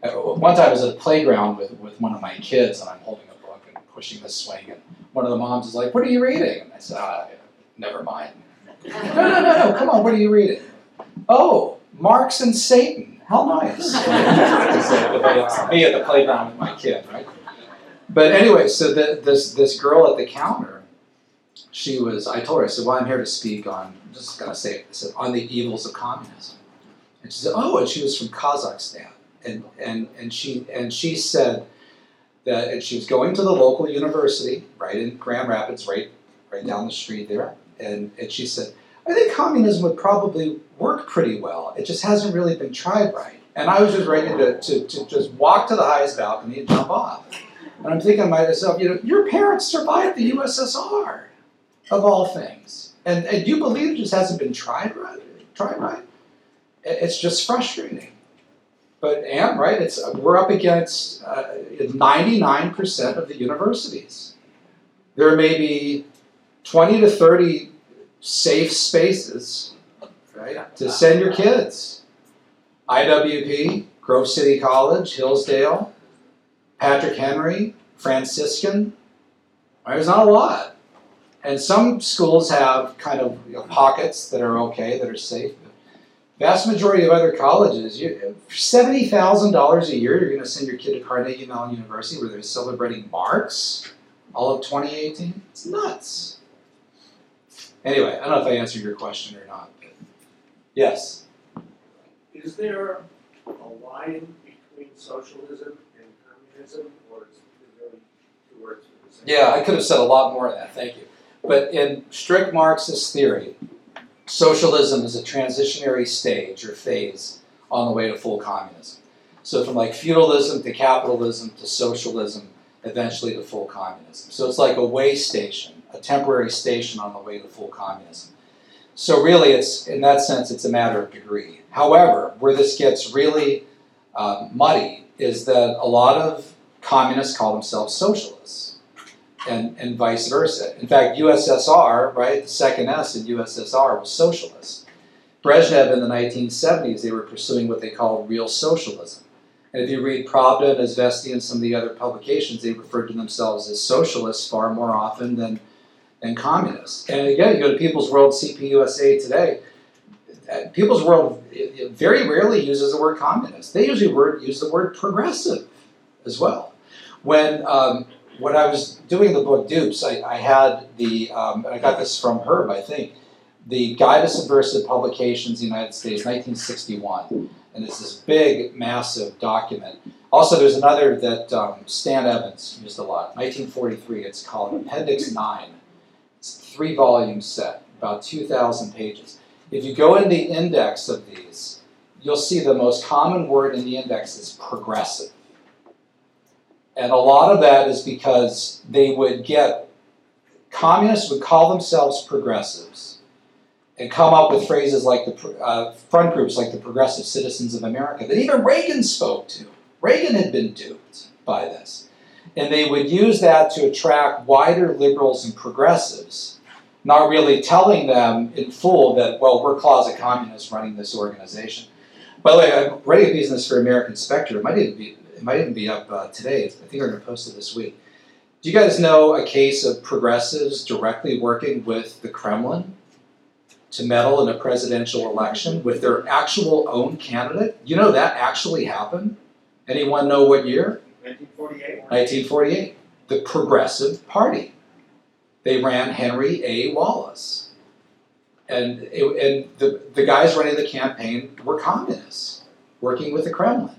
And uh, one time I was at a playground with with one of my kids, and I'm holding a book and pushing the swing, and one of the moms is like, "What are you reading?" And I said, ah, "Never mind." no, no, no, no. Come on. What are you reading? Oh, Marx and Satan. How nice. Me at the playground with my kid, right? But anyway, so the, this this girl at the counter, she was. I told her. I said, "Well, I'm here to speak on. I'm just gonna say it. I said on the evils of communism." And she said, "Oh," and she was from Kazakhstan, and and and she and she said that and she was going to the local university right in Grand Rapids, right right down the street there, and and she said, "I think communism would probably work pretty well. It just hasn't really been tried right." And I was just ready to, to, to just walk to the highest balcony and jump off. And I'm thinking to myself, you know, your parents survived the USSR, of all things, and and you believe it just hasn't been tried right? Tried right? It's just frustrating. But Anne, right? It's we're up against uh, ninety-nine percent of the universities. There may be twenty to thirty safe spaces, right, to send your kids. IWP, Grove City College, Hillsdale, Patrick Henry, Franciscan. There's not a lot. And some schools have kind of you know, pockets that are okay, that are safe. But Vast majority of other colleges, you, seventy thousand dollars a year, you're going to send your kid to Carnegie Mellon University where they're celebrating Marx all of 2018. It's nuts. Anyway, I don't know if I answered your question or not. But yes. Is there a line between socialism and communism, or is it really two words for the same? Yeah, I could have said a lot more of that. Thank you. But in strict Marxist theory, socialism is a transitionary stage or phase on the way to full communism. So from like feudalism to capitalism to socialism, eventually to full communism. So it's like a way station, a temporary station on the way to full communism. So really, it's in that sense, it's a matter of degree. However, where this gets really uh, muddy is that a lot of communists call themselves socialists, and and vice versa. In fact, USSR, right, the second S in USSR was socialist. Brezhnev in the 1970s, they were pursuing what they called real socialism. And if you read Pravda and Izvestia and some of the other publications, they referred to themselves as socialists far more often than, than communists. And again, you go to People's World CPUSA today, uh, People's World very rarely uses the word communist. They usually word, use the word progressive as well. When, um, when I was doing the book Dupes, I, I had the, um, and I got this from Herb, I think, the Guide to Subversive Publications, United States, 1961 and it's this big, massive document. Also, there's another that um, Stan Evans used a lot, 1943. It's called Appendix 9. Three volume set, about 2,000 pages. If you go in the index of these, you'll see the most common word in the index is progressive. And a lot of that is because they would get, communists would call themselves progressives and come up with phrases like the uh, front groups like the Progressive Citizens of America that even Reagan spoke to. Reagan had been duped by this. And they would use that to attract wider liberals and progressives, not really telling them in full that, well, we're closet communists running this organization. By the way, I'm writing a this for American Spectator. It might even be, it might even be up uh, today. I think we're going to post it this week. Do you guys know a case of progressives directly working with the Kremlin to meddle in a presidential election with their actual own candidate? You know that actually happened? Anyone know what year? 1948? 1948. The Progressive Party. They ran Henry A. Wallace. And, it, and the, the guys running the campaign were communists, working with the Kremlin.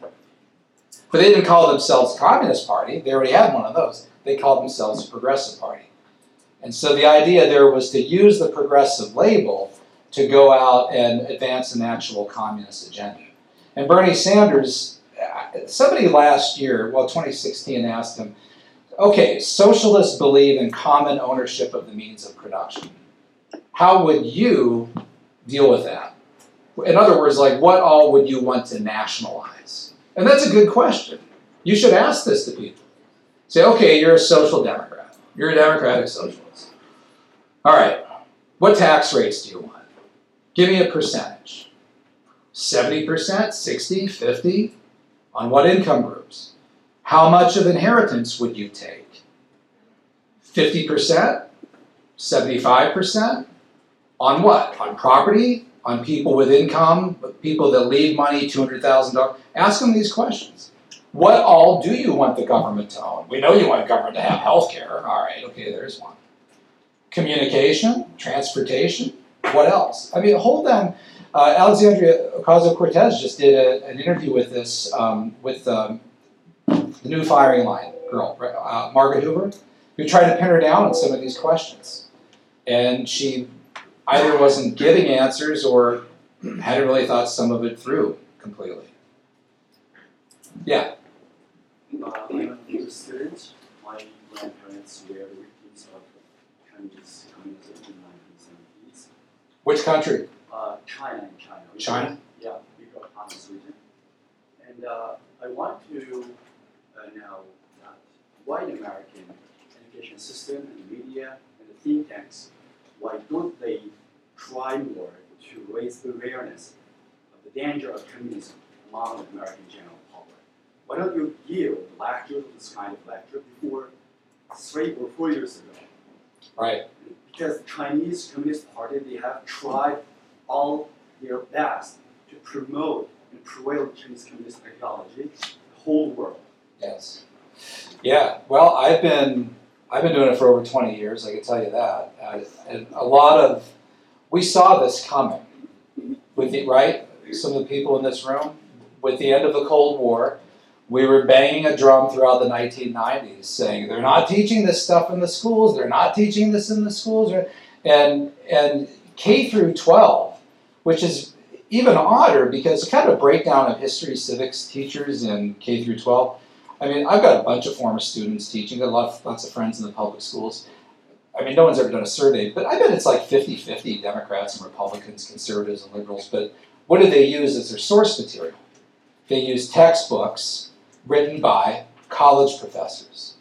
But they didn't call themselves Communist Party, they already had one of those. They called themselves Progressive Party. And so the idea there was to use the progressive label to go out and advance an actual communist agenda. And Bernie Sanders, uh, somebody last year, well, 2016, asked him, okay, socialists believe in common ownership of the means of production. How would you deal with that? In other words, like, what all would you want to nationalize? And that's a good question. You should ask this to people. Say, okay, you're a social democrat. You're a democratic socialist. All right, what tax rates do you want? Give me a percentage. 70%, 60, 50? On what income groups? How much of inheritance would you take? 50%? 75%? On what? On property? On people with income? People that leave money, $200,000? Ask them these questions. What all do you want the government to own? We know you want government to have health care. All right, okay, there's one. Communication, transportation, what else? I mean, hold on. Uh, Alexandria Ocasio Cortez just did a, an interview with this, um, with um, the new firing line girl, uh, Margaret Hoover, who tried to pin her down on some of these questions. And she either wasn't giving answers or hadn't really thought some of it through completely. Yeah. Uh, I'm a student. My grandparents were victims of communist communism in the 1970s. Which country? Uh, China China. China? Yeah, we got. And uh, I want to that why American education system and media and the think tanks, why don't they try more to raise awareness of the danger of communism among the American general public? Why don't you give lectures, this kind of lecture, before three or four years ago? Right. because Chinese Communist Party, they have tried all their best to promote and prevail Chinese Communist ideology, the whole world. Yes. Yeah. Well, I've been I've been doing it for over 20 years. I can tell you that. Uh, and a lot of we saw this coming with the right. Some of the people in this room with the end of the Cold War. We were banging a drum throughout the 1990s saying they're not teaching this stuff in the schools, they're not teaching this in the schools. And, and K through 12, which is even odder because kind of breakdown of history, civics teachers in K through 12. I mean, I've got a bunch of former students teaching, got lots, lots of friends in the public schools. I mean, no one's ever done a survey, but I bet it's like 50 50 Democrats and Republicans, conservatives and liberals. But what do they use as their source material? They use textbooks written by college professors.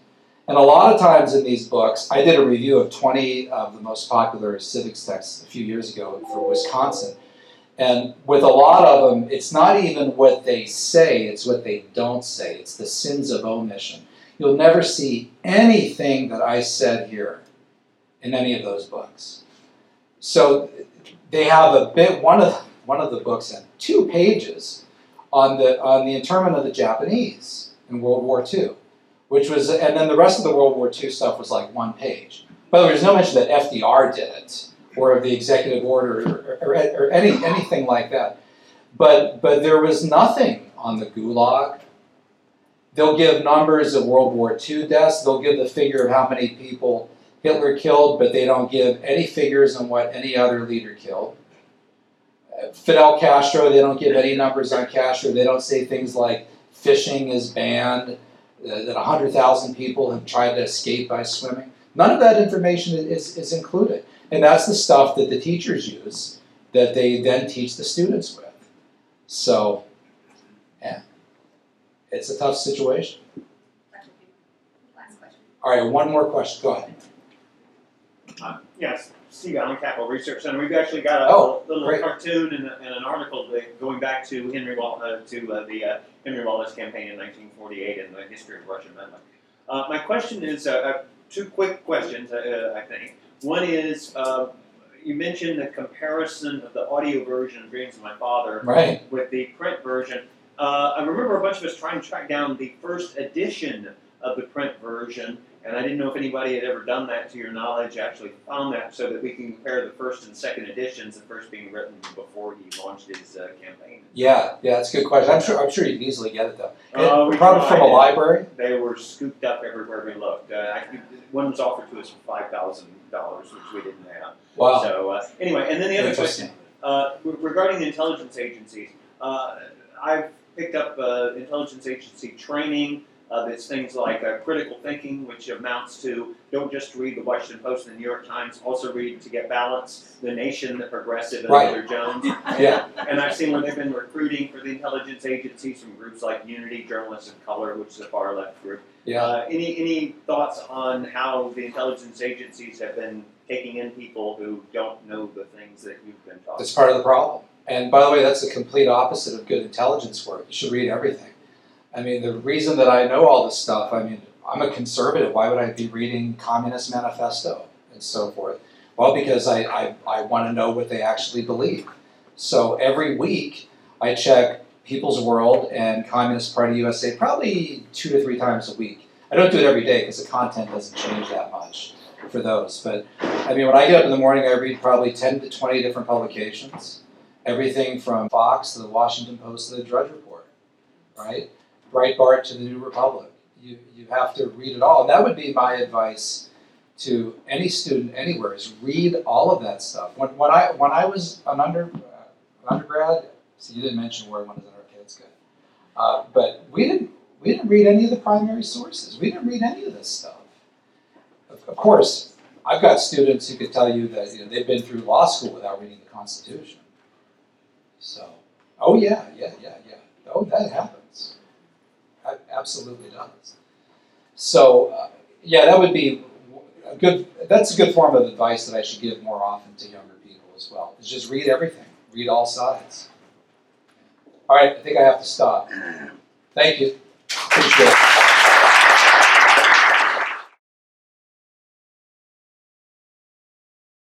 And a lot of times in these books, I did a review of 20 of the most popular civics texts a few years ago for Wisconsin. And with a lot of them, it's not even what they say, it's what they don't say. It's the sins of omission. You'll never see anything that I said here in any of those books. So they have a bit one of one of the books and two pages on the on the internment of the Japanese in World War II, which was and then the rest of the World War II stuff was like one page. By the way, there's no mention that FDR did it or of the executive order or, or, or any anything like that. But but there was nothing on the Gulag. They'll give numbers of World War II deaths. They'll give the figure of how many people Hitler killed, but they don't give any figures on what any other leader killed. Fidel Castro, they don't give any numbers on Castro. They don't say things like fishing is banned, uh, that 100,000 people have tried to escape by swimming. None of that information is, is included. And that's the stuff that the teachers use that they then teach the students with. So, yeah, it's a tough situation. All right, one more question. Go ahead. Yes, Steve Allen, Capital Research Center. We've actually got a Oh, little great. cartoon and, a- and an article that- going back to Henry Wal- uh, to uh, the uh, Henry Wallace campaign in 1948 and the history of Russian meddling. Uh, my question is uh, uh, two quick questions, uh, I think. One is uh, you mentioned the comparison of the audio version of Dreams of My Father Right. with the print version. Uh, I remember a bunch of us trying to track down the first edition of the print version, and I didn't know if anybody had ever done that to your knowledge, actually found that, so that we can compare the first and second editions, the first being written before he launched his uh, campaign. Yeah, yeah, that's a good question. I'm sure I'm sure you can easily get it though. Uh, Probably from a library. They were scooped up everywhere we looked. Uh, I, one was offered to us for five thousand dollars, which we didn't have. Wow. So uh, anyway, and then the other question. Uh, regarding the intelligence agencies, uh, I've picked up uh, intelligence agency training. Uh, things like uh, critical thinking, which amounts to don't just read the Washington Post and the New York Times, also read to get balance, The Nation, The Progressive, and Right. Mother Jones. Yeah. And I've seen where they've been recruiting for the intelligence agencies from groups like Unity, Journalists of Color, which is a far left group. Yeah. Uh, any any thoughts on how the intelligence agencies have been taking in people who don't know the things that you've been talking? That's part of the problem. And by the way, that's the complete opposite of good intelligence work. You should read everything. I mean, the reason that I know all this stuff, I mean, I'm a conservative. Why would I be reading Communist Manifesto and so forth? Well, because I, I, I want to know what they actually believe. So every week, I check People's World and Communist Party USA probably two to three times a week. I don't do it every day because the content doesn't change that much for those. But I mean, when I get up in the morning, I read probably 10 to 20 different publications. Everything from Fox to the Washington Post to the Drudge Report, right? Breitbart to the New Republic. You, you have to read it all. And that would be my advice to any student anywhere is read all of that stuff. When, when, I, when I was an, under, an undergrad, so you didn't mention where I wanted to okay, that's good. Uh, but we didn't, we didn't read any of the primary sources. We didn't read any of this stuff. Of, of course, I've got students who could tell you that you know, they've been through law school without reading the Constitution. So, oh yeah, yeah, yeah, yeah. Oh, that happens. Absolutely does. So, uh, yeah, that would be a good. That's a good form of advice that I should give more often to younger people as well. Is just read everything. Read all sides. All right, I think I have to stop. Thank you. Appreciate it.